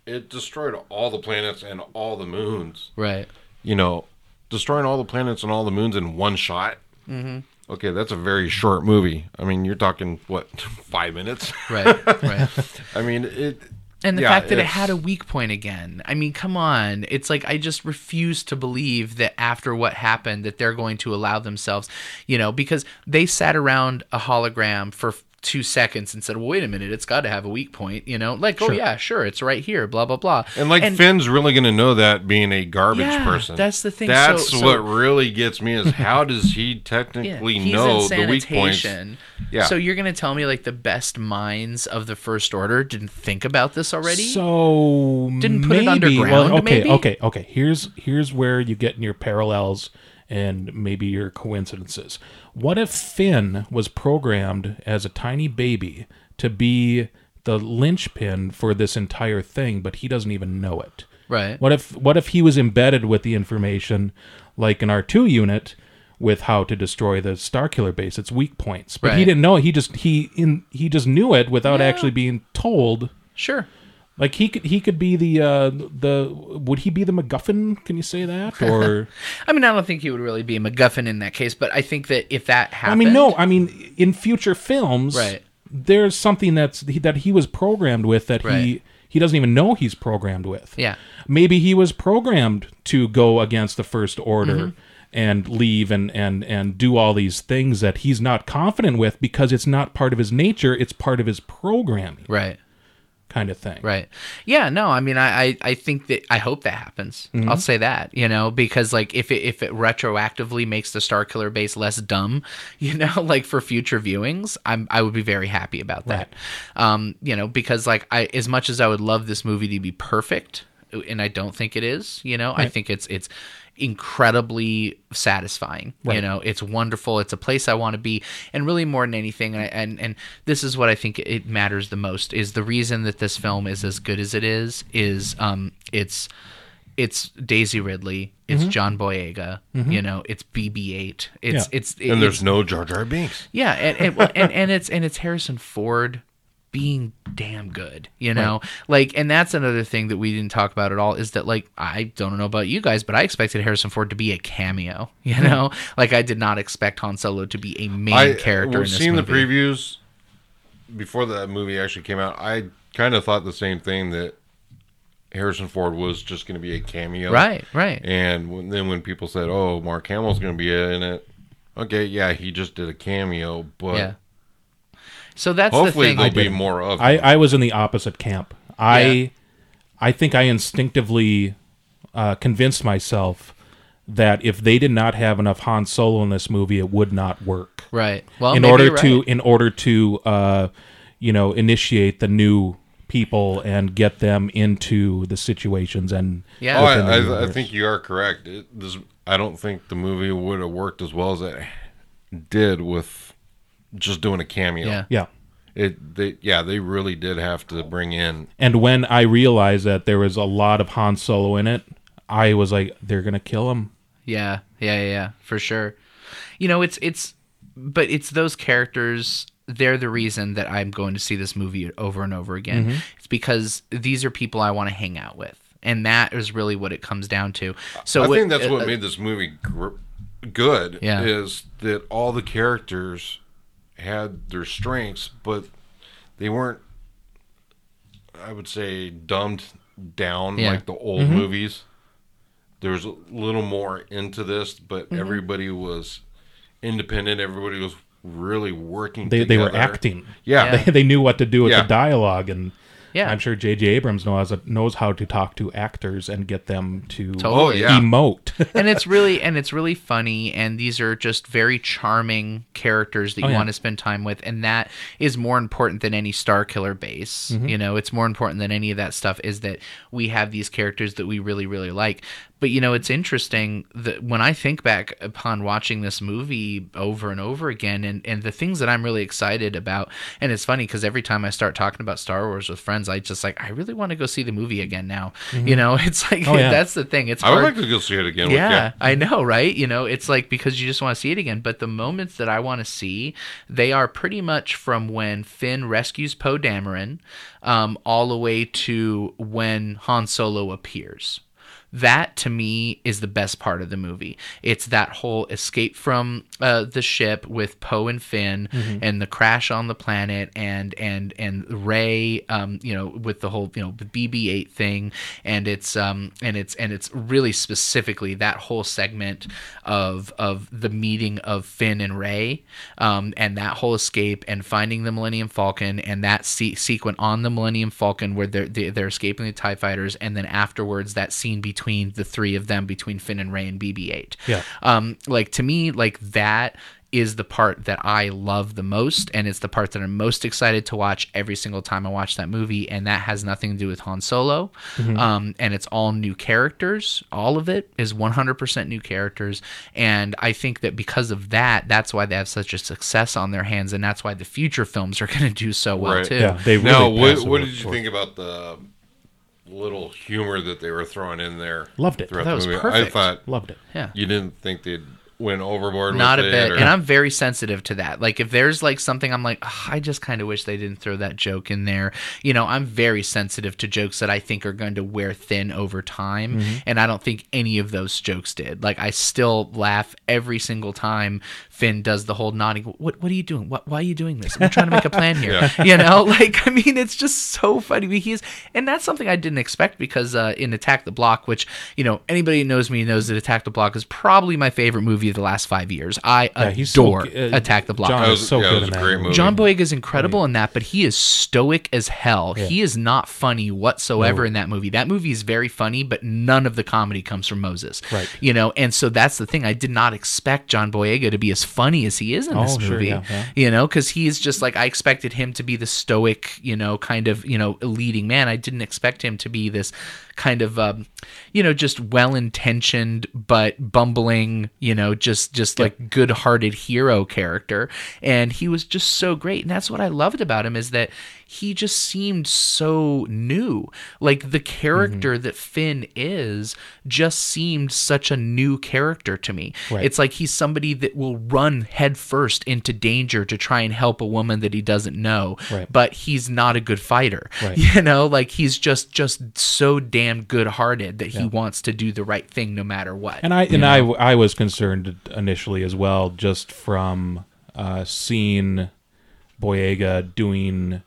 it destroyed all the planets and all the moons. right. You know, destroying all the planets and all the moons in one shot. Mm-hmm. Okay, that's a very short movie. I mean, you're talking what five minutes? Right. Right. I mean, it. And the yeah, fact that it had a weak point again. I mean, come on. It's like I just refuse to believe that after what happened that they're going to allow themselves, you know, because they sat around a hologram for f- 2 seconds and said, well, "Wait a minute, it's got to have a weak point," you know? Like, "Oh yeah, sure, it's right here, blah blah blah." And like Finn's really going to know that being a garbage Yeah, person. that's the thing. That's So- so- what really gets me is how does he technically he's know the weak points? Yeah. So you're going to tell me like the best minds of the first order didn't think about this already? So Didn't put it maybe- underground, Well, okay, maybe? okay, okay. Here's here's where you get in your parallels and maybe your coincidences. What if Finn was programmed as a tiny baby to be the linchpin for this entire thing, but he doesn't even know it? right. What if what if he was embedded with the information like an R two unit with how to destroy the Star Killer base, its weak points, but he didn't know it. He just he in he just knew it without Yeah. actually being told. Sure. Like he could he could be the uh the would he be the MacGuffin? Can you say that? Or I mean, I don't think he would really be a MacGuffin in that case, but I think that if that happened, I mean no, I mean in future films, Right. There's something that's that he was programmed with that he he doesn't even know he's programmed with. Yeah. maybe he was programmed to go against the first order Mm-hmm. and leave and and and do all these things that he's not confident with because it's not part of his nature it's part of his programming Right. Kind of thing. Right. Yeah. No. I mean, I, I, I think that I hope that happens. Mm-hmm. I'll say that. You know, because like if it if it retroactively makes the Star Killer base less dumb, you know, like for future viewings, I'm I would be very happy about that. Um, you know, because like I as much as I would love this movie to be perfect, and I don't think it is. You know, I think it's it's incredibly satisfying you know? It's wonderful. It's a place i want to be. And really more than anything and, and and this is what i think it matters the most is the reason that this film is as good as it is is um it's it's daisy ridley it's john boyega you know? It's bb8 it's Yeah. it's And there's it's- no Jar Jar Binks. yeah, and and, and and it's and it's Harrison Ford being damn good, you know? Like and that's another thing that we didn't talk about at all is that like I don't know about you guys, but I expected Harrison Ford to be a cameo, you hmm. know? like I did not expect Han Solo to be a main I character in we've seen movie. the previews before that movie actually came out. I kind of thought the same thing that Harrison Ford was just going to be a cameo, Right, right. And when, then when people said, "Oh, Mark Hamill's going to be in it," okay, yeah, he just did a cameo, but yeah. So that's hopefully the thing. there'll be more of. I. I was in the opposite camp. I Yeah. I think I instinctively uh, convinced myself that if they did not have enough Han Solo in this movie, it would not work. right. Well, in maybe order you're to right. in order to uh, you know initiate the new people and get them into the situations and Yeah. Oh, within the I, I, I universe. think you are correct. It, this, I don't think the movie would have worked as well as it did with just doing a cameo. Yeah. yeah. It, they, yeah, they really did have to bring in. And when I realized that there was a lot of Han Solo in it, I was like, they're gonna kill him. Yeah, yeah, yeah, yeah, for sure. You know, it's it's, but it's those characters. They're the reason that I'm going to see this movie over and over again. Mm-hmm. It's because these are people I want to hang out with, and that is really what it comes down to. So I what- think that's uh, what uh, made this movie gr- good. Yeah. is that all the characters had their strengths, but they weren't. I would say dumbed down Yeah. like the old Mm-hmm. movies. There's a little more into this, but Mm-hmm. everybody was independent. Everybody was really working. They they were acting. Yeah. Yeah. They, they knew what to do with Yeah. the dialogue, and Yeah. I'm sure J.J. Abrams knows knows how to talk to actors and get them to Oh Totally. emote. and it's really and it's really funny and these are just very charming characters that you Oh, yeah. want to spend time with and that is more important than any star killer base Mm-hmm. you know it's more important than any of that stuff is that we have these characters that we really really like but you know it's interesting that when i think back upon watching this movie over and over again and and the things that i'm really excited about and it's funny because every time i start talking about star wars with friends i just like i really want to go see the movie again now you know it's like Oh, yeah. that's the thing it's I would hard like to go see it again. yeah, with I know, right? You know, it's like because you just want to see it again. But the moments that I want to see, they are pretty much from when Finn rescues Poe Dameron, um, all the way to when Han Solo appears. That to me is the best part of the movie. It's that whole escape from uh, the ship with Poe and Finn, and the crash on the planet, and and and Rey, um, you know, with the whole you know BB-8 thing, and it's um and it's and it's really specifically that whole segment of of the meeting of Finn and Rey, um, and that whole escape and finding the Millennium Falcon, and that se- sequence on the Millennium Falcon where they're they're escaping the Tie Fighters, and then afterwards that scene between the three of them, between Finn and Rey and BB-8. Yeah. Um, like to me, like that is the part that I love the most, and it's the part that I'm most excited to watch every single time I watch that movie, and that has nothing to do with Han Solo, um, and it's all new characters. All of it is 100% new characters, and I think that because of that, that's why they have such a success on their hands, and that's why the future films are going to do so well Right. too. yeah, they really now, what, pass what did you for think about the little humor that they were throwing in there? Loved it. That was movie? I thought Loved it. Yeah. you didn't think they'd went overboard. not a with bit it, or- and i'm very sensitive to that like if there's like something i'm like "Ugh, i just kind of wish they didn't throw that joke in there you know i'm very sensitive to jokes that i think are going to wear thin over time Mm-hmm. and i don't think any of those jokes did like i still laugh every single time finn does the whole nodding what, what are you doing what, why are you doing this i'm trying to make a plan here you know like i mean it's just so funny he's and that's something i didn't expect because uh, in attack the block which you know anybody who knows me knows that attack the block is probably my favorite movie movie of the last five years. I Yeah, he's so adore uh, Attack the Block. John was, so yeah, good was in that great movie. movie. John Boyega is incredible in that, but he is stoic as hell. He is not funny whatsoever in that movie. That movie is very funny, but none of the comedy comes from Moses. Right. You know, and so that's the thing. I did not expect John Boyega to be as funny as he is in this Oh, sure, movie. yeah, yeah. You know, because he is just like I expected him to be the stoic, you know, kind of you know leading man. I didn't expect him to be this kind of um, you know just well intentioned but bumbling you know just just like good hearted hero character and he was just so great and that's what i loved about him is that he just seemed so new. Like the character that finn is just seemed such a new character to me. Right. it's like he's somebody that will run headfirst into danger to try and help a woman that he doesn't know Right. but he's not a good fighter. Right. you know like he's just just so damn good hearted that he wants to do the right thing no matter what. And I and I I was concerned initially as well, just from uh, seeing Boyega doing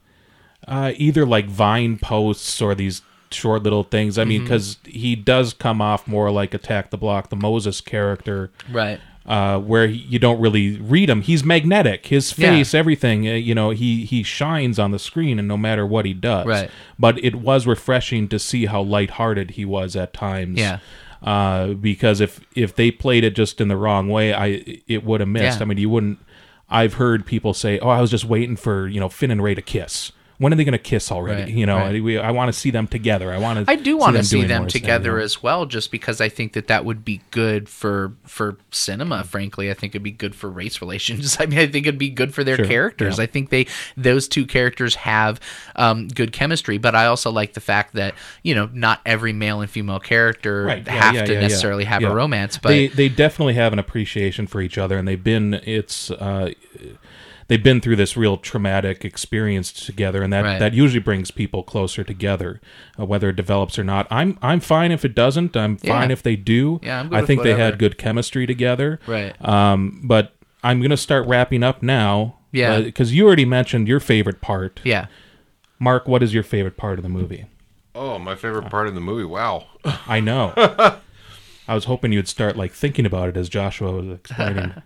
uh, either like Vine posts or these short little things. I Mm-hmm. mean, because he does come off more like Attack the Block, the Moses character, right uh, where he, you don't really read him. He's magnetic. His Yeah. face, everything. Uh, you know, he he shines on the screen, and no matter what he does. Right. But it was refreshing to see how lighthearted he was at times. Yeah. Uh, because if if they played it just in the wrong way, I it would have missed. Yeah. I mean, you wouldn't. I've heard people say, "Oh, I was just waiting for you know Finn and Rey to kiss." When are they going to kiss already? Right, you know, right. I, we, I want to see them together. I want to. I do want to see them stuff, together know? as well, just because I think that that would be good for for cinema. Frankly, I think it'd be good for race relations. I mean, I think it'd be good for their Sure, characters. yeah. I think they those two characters have um, good chemistry. But I also like the fact that you know not every male and female character Right, yeah, have yeah, to necessarily have a romance. But they they definitely have an appreciation for each other, and they've been it's uh, they've been through this real traumatic experience together, and that Right. that usually brings people closer together, uh, whether it develops or not. I'm I'm fine if it doesn't. I'm Yeah. fine if they do. Yeah, I'm good I think they had good chemistry together. Right. Um, but I'm gonna start wrapping up now. Yeah. Because you already mentioned your favorite part. yeah, Mark, what is your favorite part of the movie? Oh, my favorite part of the movie. Wow. I know. I was hoping you'd start like thinking about it as Joshua was explaining.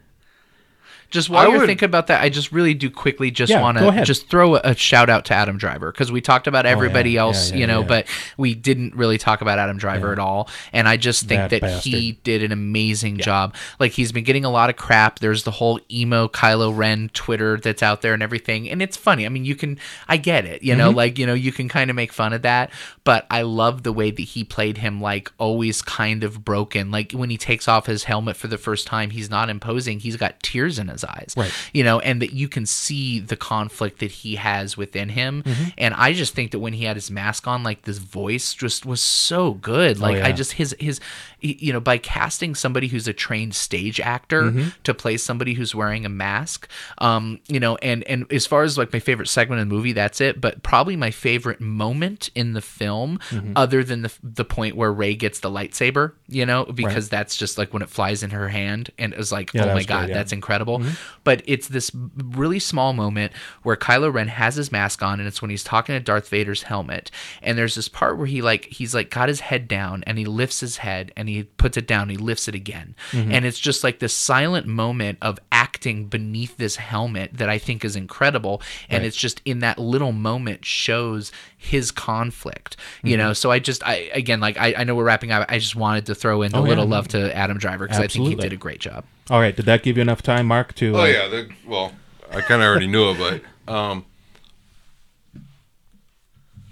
Just while I you're would- thinking about that, I just really do quickly just Yeah, want to just throw a, a shout out to Adam Driver because we talked about everybody yeah, else, yeah, you know, but we didn't really talk about Adam Driver at all. And I just think That that he did an amazing job. Like he's been getting a lot of crap. There's the whole emo Kylo Ren Twitter that's out there and everything, and it's funny. I mean, you can, I get it, you know, Mm-hmm. like you know, you can kind of make fun of that, but I love the way that he played him like always kind of broken. Like when he takes off his helmet for the first time, he's not imposing. He's got tears in his eyes Right. you know, and that you can see the conflict that he has within him. Mm-hmm. And I just think that when he had his mask on, like this voice just was so good. Like Oh, yeah. I just his his you know by casting somebody who's a trained stage actor Mm-hmm. to play somebody who's wearing a mask, um, you know, and and as far as like my favorite segment of the movie, that's it. But probably my favorite moment in the film, Mm-hmm. other than the the point where Rey gets the lightsaber, you know, because that's just like when it flies in her hand, and it was like, Yeah, oh my great, god, yeah. that's incredible. But it's this really small moment where Kylo Ren has his mask on, and it's when he's talking to Darth Vader's helmet. And there's this part where he like he's like got his head down, and he lifts his head, and he puts it down, he lifts it again, and it's just like this silent moment of acting beneath this helmet that I think is incredible. And it's just in that little moment shows his conflict, you know. So I just I again like I, I know we're wrapping up. I just wanted to throw in a Oh, yeah. little love to Adam Driver because I think he Absolutely. did a great job. All right, did that give you enough time, Mark? To Oh uh, yeah, well, I kind of already knew it, but um,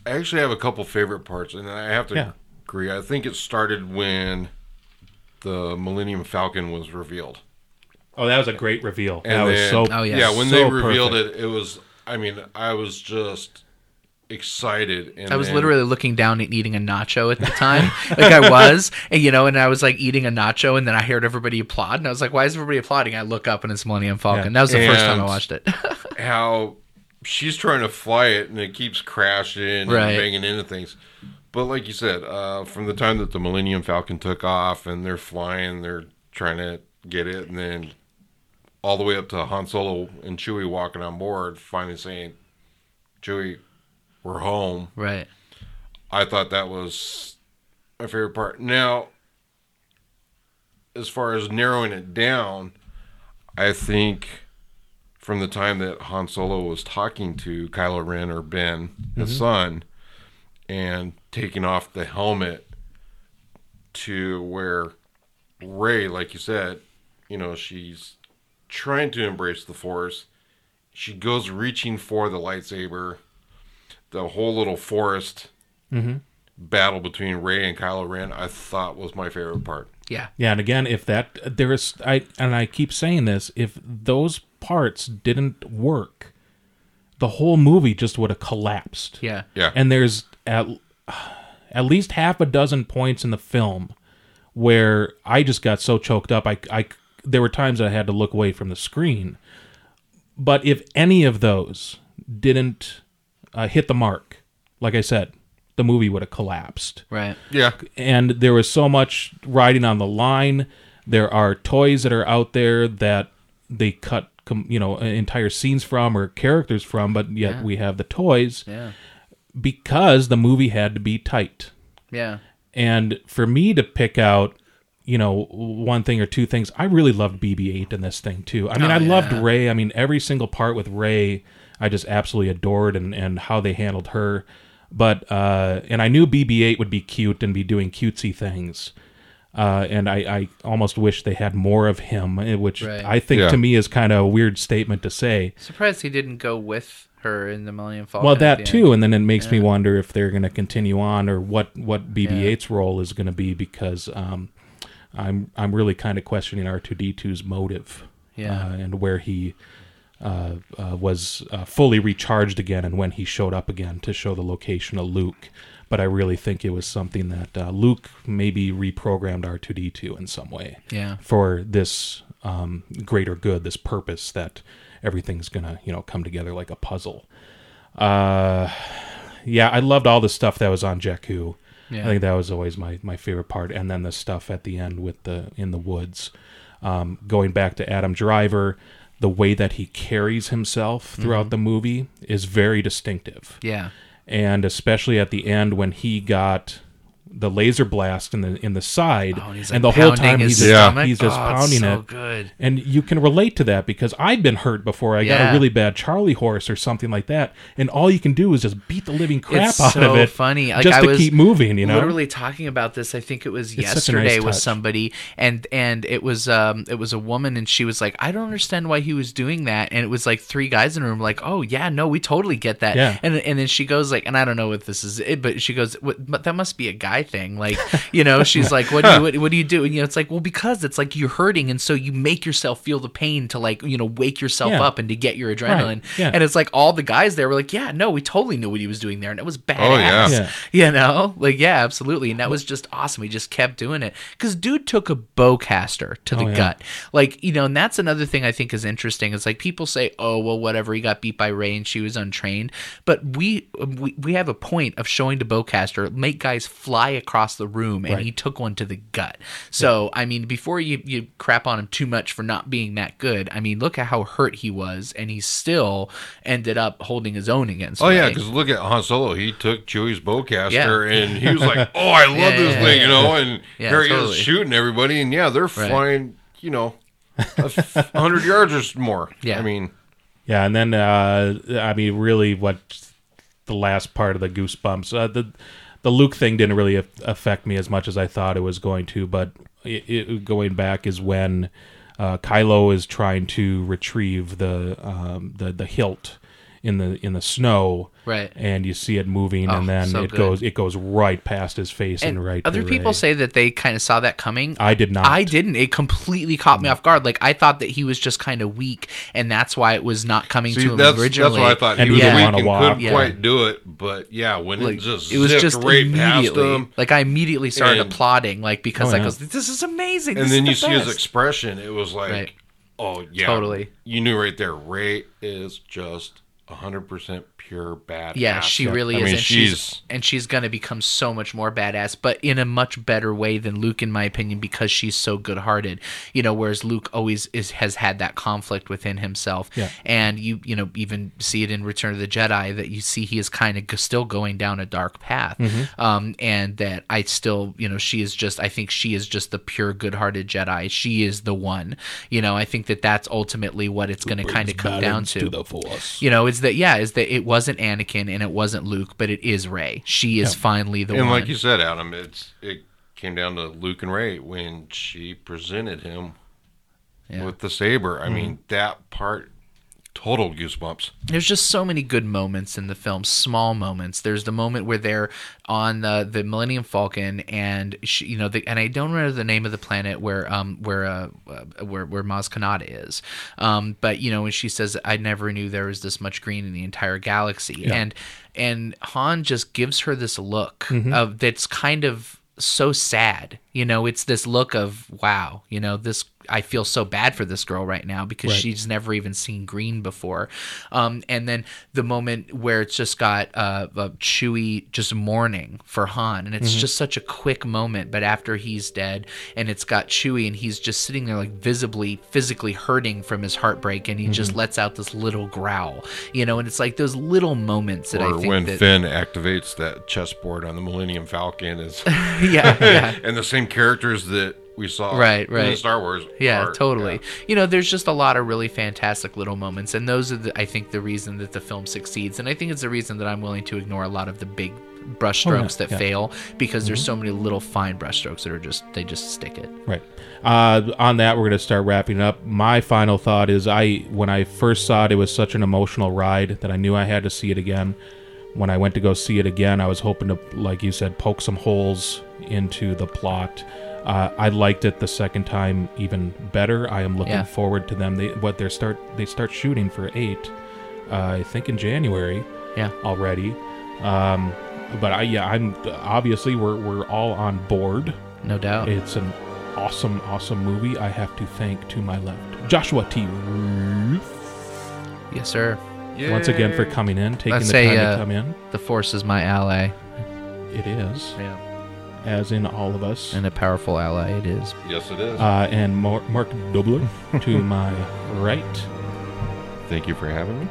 I actually have a couple favorite parts, and I have to Yeah. Agree. I think it started when the Millennium Falcon was revealed, Oh, that was a great reveal. and that was so. Oh, yeah. yeah, when so they revealed perfect. it, it was. I mean, I was just excited. And I was then- literally looking down and eating a nacho at the time, like I was, and you know, and I was like eating a nacho, and then I heard everybody applaud, and I was like, "Why is everybody applauding?" I look up, and it's Millennium Falcon. Yeah. That was the first time I watched it. how she's trying to fly it and it keeps crashing Right. and banging into things. But like you said, uh, from the time that the Millennium Falcon took off and they're flying, they're trying to get it, and then all the way up to Han Solo and Chewie walking on board, finally saying, "Chewie, we're home." right. I thought that was my favorite part. Now, as far as narrowing it down, I think from the time that Han Solo was talking to Kylo Ren or Ben, his son, and taking off the helmet to where Rey, like you said, you know, she's trying to embrace the Force. She goes reaching for the lightsaber. The whole little forest mm-hmm. battle between Rey and Kylo Ren, I thought was my favorite part. Yeah. Yeah, and again, if that there is, I and I keep saying this, if those parts didn't work, the whole movie just would have collapsed. Yeah. Yeah. And there's at at least half a dozen points in the film where I just got so choked up. I, I there were times I had to look away from the screen. But if any of those didn't uh, hit the mark, like I said, the movie would have collapsed Right. yeah. and there was so much riding on the line. There are toys that are out there that they cut, com- you know, entire scenes from or characters from, but yet Yeah. we have the toys Yeah. Because the movie had to be tight. Yeah. And for me to pick out, you know, one thing or two things, I really loved BB-8 in this thing too. I mean, Oh, I loved. Rey. I mean, every single part with Rey, I just absolutely adored and and how they handled her. But uh, and I knew BB-8 would be cute and be doing cutesy things. Uh, and I, I almost wish they had more of him, eh, which Right. I think Yeah. to me is kind of a weird statement to say. Surprised he didn't go with her in the Millennium Falcon. Well, that too, and then it makes me wonder if they're going to continue on or what what BB-8's role is going to be because um, I'm I'm really kind of questioning R2D2's motive, Yeah. uh, and where he uh, uh, was uh, fully recharged again, and when he showed up again to show the location of Luke. But I really think it was something that uh, Luke maybe reprogrammed R2D2 in some way Yeah. for this um, greater good, this purpose that everything's gonna you know come together like a puzzle. Uh, yeah, I loved all the stuff that was on Jakku. Yeah. I think that was always my my favorite part, and then the stuff at the end with the in the woods. Um, going back to Adam Driver, the way that he carries himself throughout Mm-hmm. the movie is very distinctive Yeah. and especially at the end when he got the laser blast in the in the side, Oh, and like the whole time he's just, stomach. he's just Oh, it's pounding so it. good. And you can relate to that because I've been hurt before. I got a really bad Charlie horse or something like that, and all you can do is just beat the living crap It's out so of it, It's so funny. Like, just I to keep moving. You know, literally talking about this. I think it was a yesterday nice with somebody, and and it was um it was a woman, and she was like, I don't understand why he was doing that, and it was like three guys in a room, like, oh yeah, no, we totally get that, Yeah. and and then she goes like, and I don't know if this is it, but she goes, but that must be a guy thing, like you know, she's like, what do you what, what do you do? And you know, it's like, well, because it's like you're hurting, and so you make yourself feel the pain to like you know wake yourself Yeah. up and to get your adrenaline, yeah. and it's like all the guys there were like, yeah, no, we totally knew what he was doing there, and it was badass. Oh, yeah. Yeah. You know, like yeah, absolutely, and that was just awesome. He just kept doing it because dude took a bowcaster to the Oh, yeah. gut, like you know, and that's another thing I think is interesting. It's like people say, oh well, whatever, he got beat by Rey and she was untrained, but we we, we have a point of showing the bowcaster make guys fly across the room, and Right. he took one to the gut. So I mean, before you you crap on him too much for not being that good, I mean, look at how hurt he was, and he still ended up holding his own against. Oh yeah, because look at Han Solo. He took Chewie's bowcaster Yeah. and he was like, "Oh, I love Yeah, this yeah, thing," yeah, you know. And Yeah, here he totally. is shooting everybody, and yeah, they're flying, you know, a f- hundred yards or more. Yeah. I mean, Yeah, and then uh, I mean, really, what the last part of the goosebumps, uh, the the Luke thing didn't really af- affect me as much as I thought it was going to. But it, it, going back is when uh, Kylo is trying to retrieve the um, the the hilt in the in the snow, Right. And you see it moving, Oh, and then so it good. goes it goes right past his face and, And right. other to people Rey. say that they kind of saw that coming. I did not. I didn't. It completely caught me mm. off guard. Like I thought that he was just kind of weak, and that's why it was not coming see, to him that's originally. that's what I thought. And he he was didn't weak wanna and walk. couldn't Yeah. quite do it, but yeah, when Like, it just it was zipped just right past immediately. him, Like I immediately started And- applauding, like because Oh, I yeah. goes, "This is amazing." and This then is you the see his expression. It was like, Right. oh yeah, Totally. You knew right there. Rey is just hundred percent pure badass. Yeah, she really I is, mean, and she's, she's and she's gonna become so much more badass, but in a much better way than Luke, in my opinion, because she's so good-hearted. You know, whereas Luke always is has had that conflict within himself, Yeah. and you you know even see it in Return of the Jedi that you see he is kind of still going down a dark path, um, and that I still you know she is just I think she is just the pure good-hearted Jedi. She is the one. You know, I think that that's ultimately what it's going to kind of come down to. the force. You know, is that yeah, is that it wasn't Anakin and it wasn't Luke, but it is Rey. She is finally the and one. like you said, Adam, it's it came down to Luke and Rey when she presented him Yeah. with the saber. I mm-hmm. mean, that part total goosebumps. There's just so many good moments in the film, small moments. There's the moment where they're on the, the Millennium Falcon, and she, you know, the, and I don't remember the name of the planet where um where uh, uh where where Maz Kanata is, um, but you know, when she says, "I never knew there was this much green in the entire galaxy," and and Han just gives her this look of that's kind of so sad. You know, it's this look of wow. You know, this I feel so bad for this girl right now because Right. she's never even seen green before. Um, and then the moment where it's just got uh, uh, Chewie just mourning for Han, and it's just such a quick moment. But after he's dead, and it's got Chewie, and he's just sitting there like visibly, physically hurting from his heartbreak, and he just lets out this little growl, you know. And it's like those little moments that I Or think when that Finn activates that chessboard on the Millennium Falcon is yeah, yeah. and the same characters that we saw Right, in right. Star Wars. Yeah, are- totally. yeah. You know, there's just a lot of really fantastic little moments, and those are, the, I think, the reason that the film succeeds. And I think it's the reason that I'm willing to ignore a lot of the big brushstrokes that yeah. fail because there's so many little fine brushstrokes that are just they just stick it. Right. Uh, on that, we're going to start wrapping up. My final thought is, I when I first saw it, it was such an emotional ride that I knew I had to see it again. When I went to go see it again, I was hoping to, like you said, poke some holes into the plot. Uh, I liked it the second time even better. I am looking Yeah. forward to them. They what they start they start shooting for eight, uh, I think in January Yeah. already. Um, but I yeah I'm obviously we're we're all on board. No doubt. It's an awesome, awesome movie. I have to thank to my left Joshua T. Ruth yes, sir. once again for coming in, taking Let's the say, time uh, to come in. The Force is my ally, It is, yeah. As in all of us. and a powerful ally. It is. Yes, it is. Uh, and Mar- Mark Dobler to my right. Thank you for having me.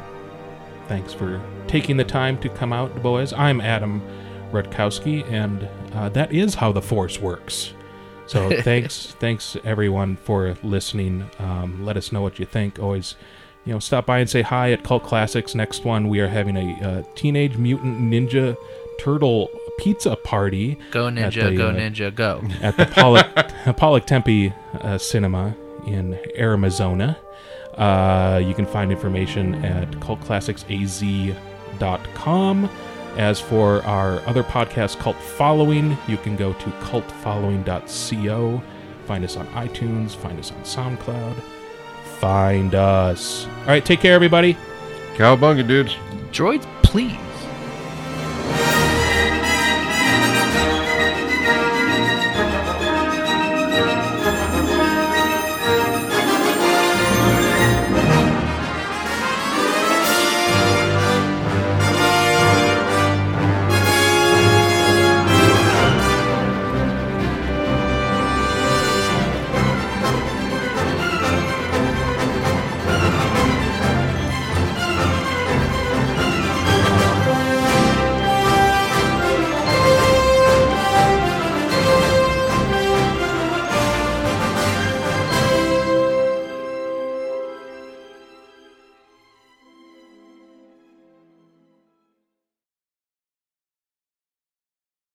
Thanks for taking the time to come out, boys. I'm Adam Rutkowski, and uh, that is how the Force works. So thanks, thanks everyone for listening. Um, let us know what you think. Always, you know, stop by and say hi at Cult Classics. Next one, we are having a uh, Teenage Mutant Ninja Turtle pizza party Go ninja, the, go uh, ninja, go. at the Pollack, Pollack Tempe uh, Cinema in Arizona. Uh, you can find information at cultclassicsaz.com. As for our other podcast, Cult Following, you can go to cultfollowing.co. Find us on iTunes, find us on SoundCloud. Find us. All right, take care, everybody. Cowabunga, dudes. Droids, please.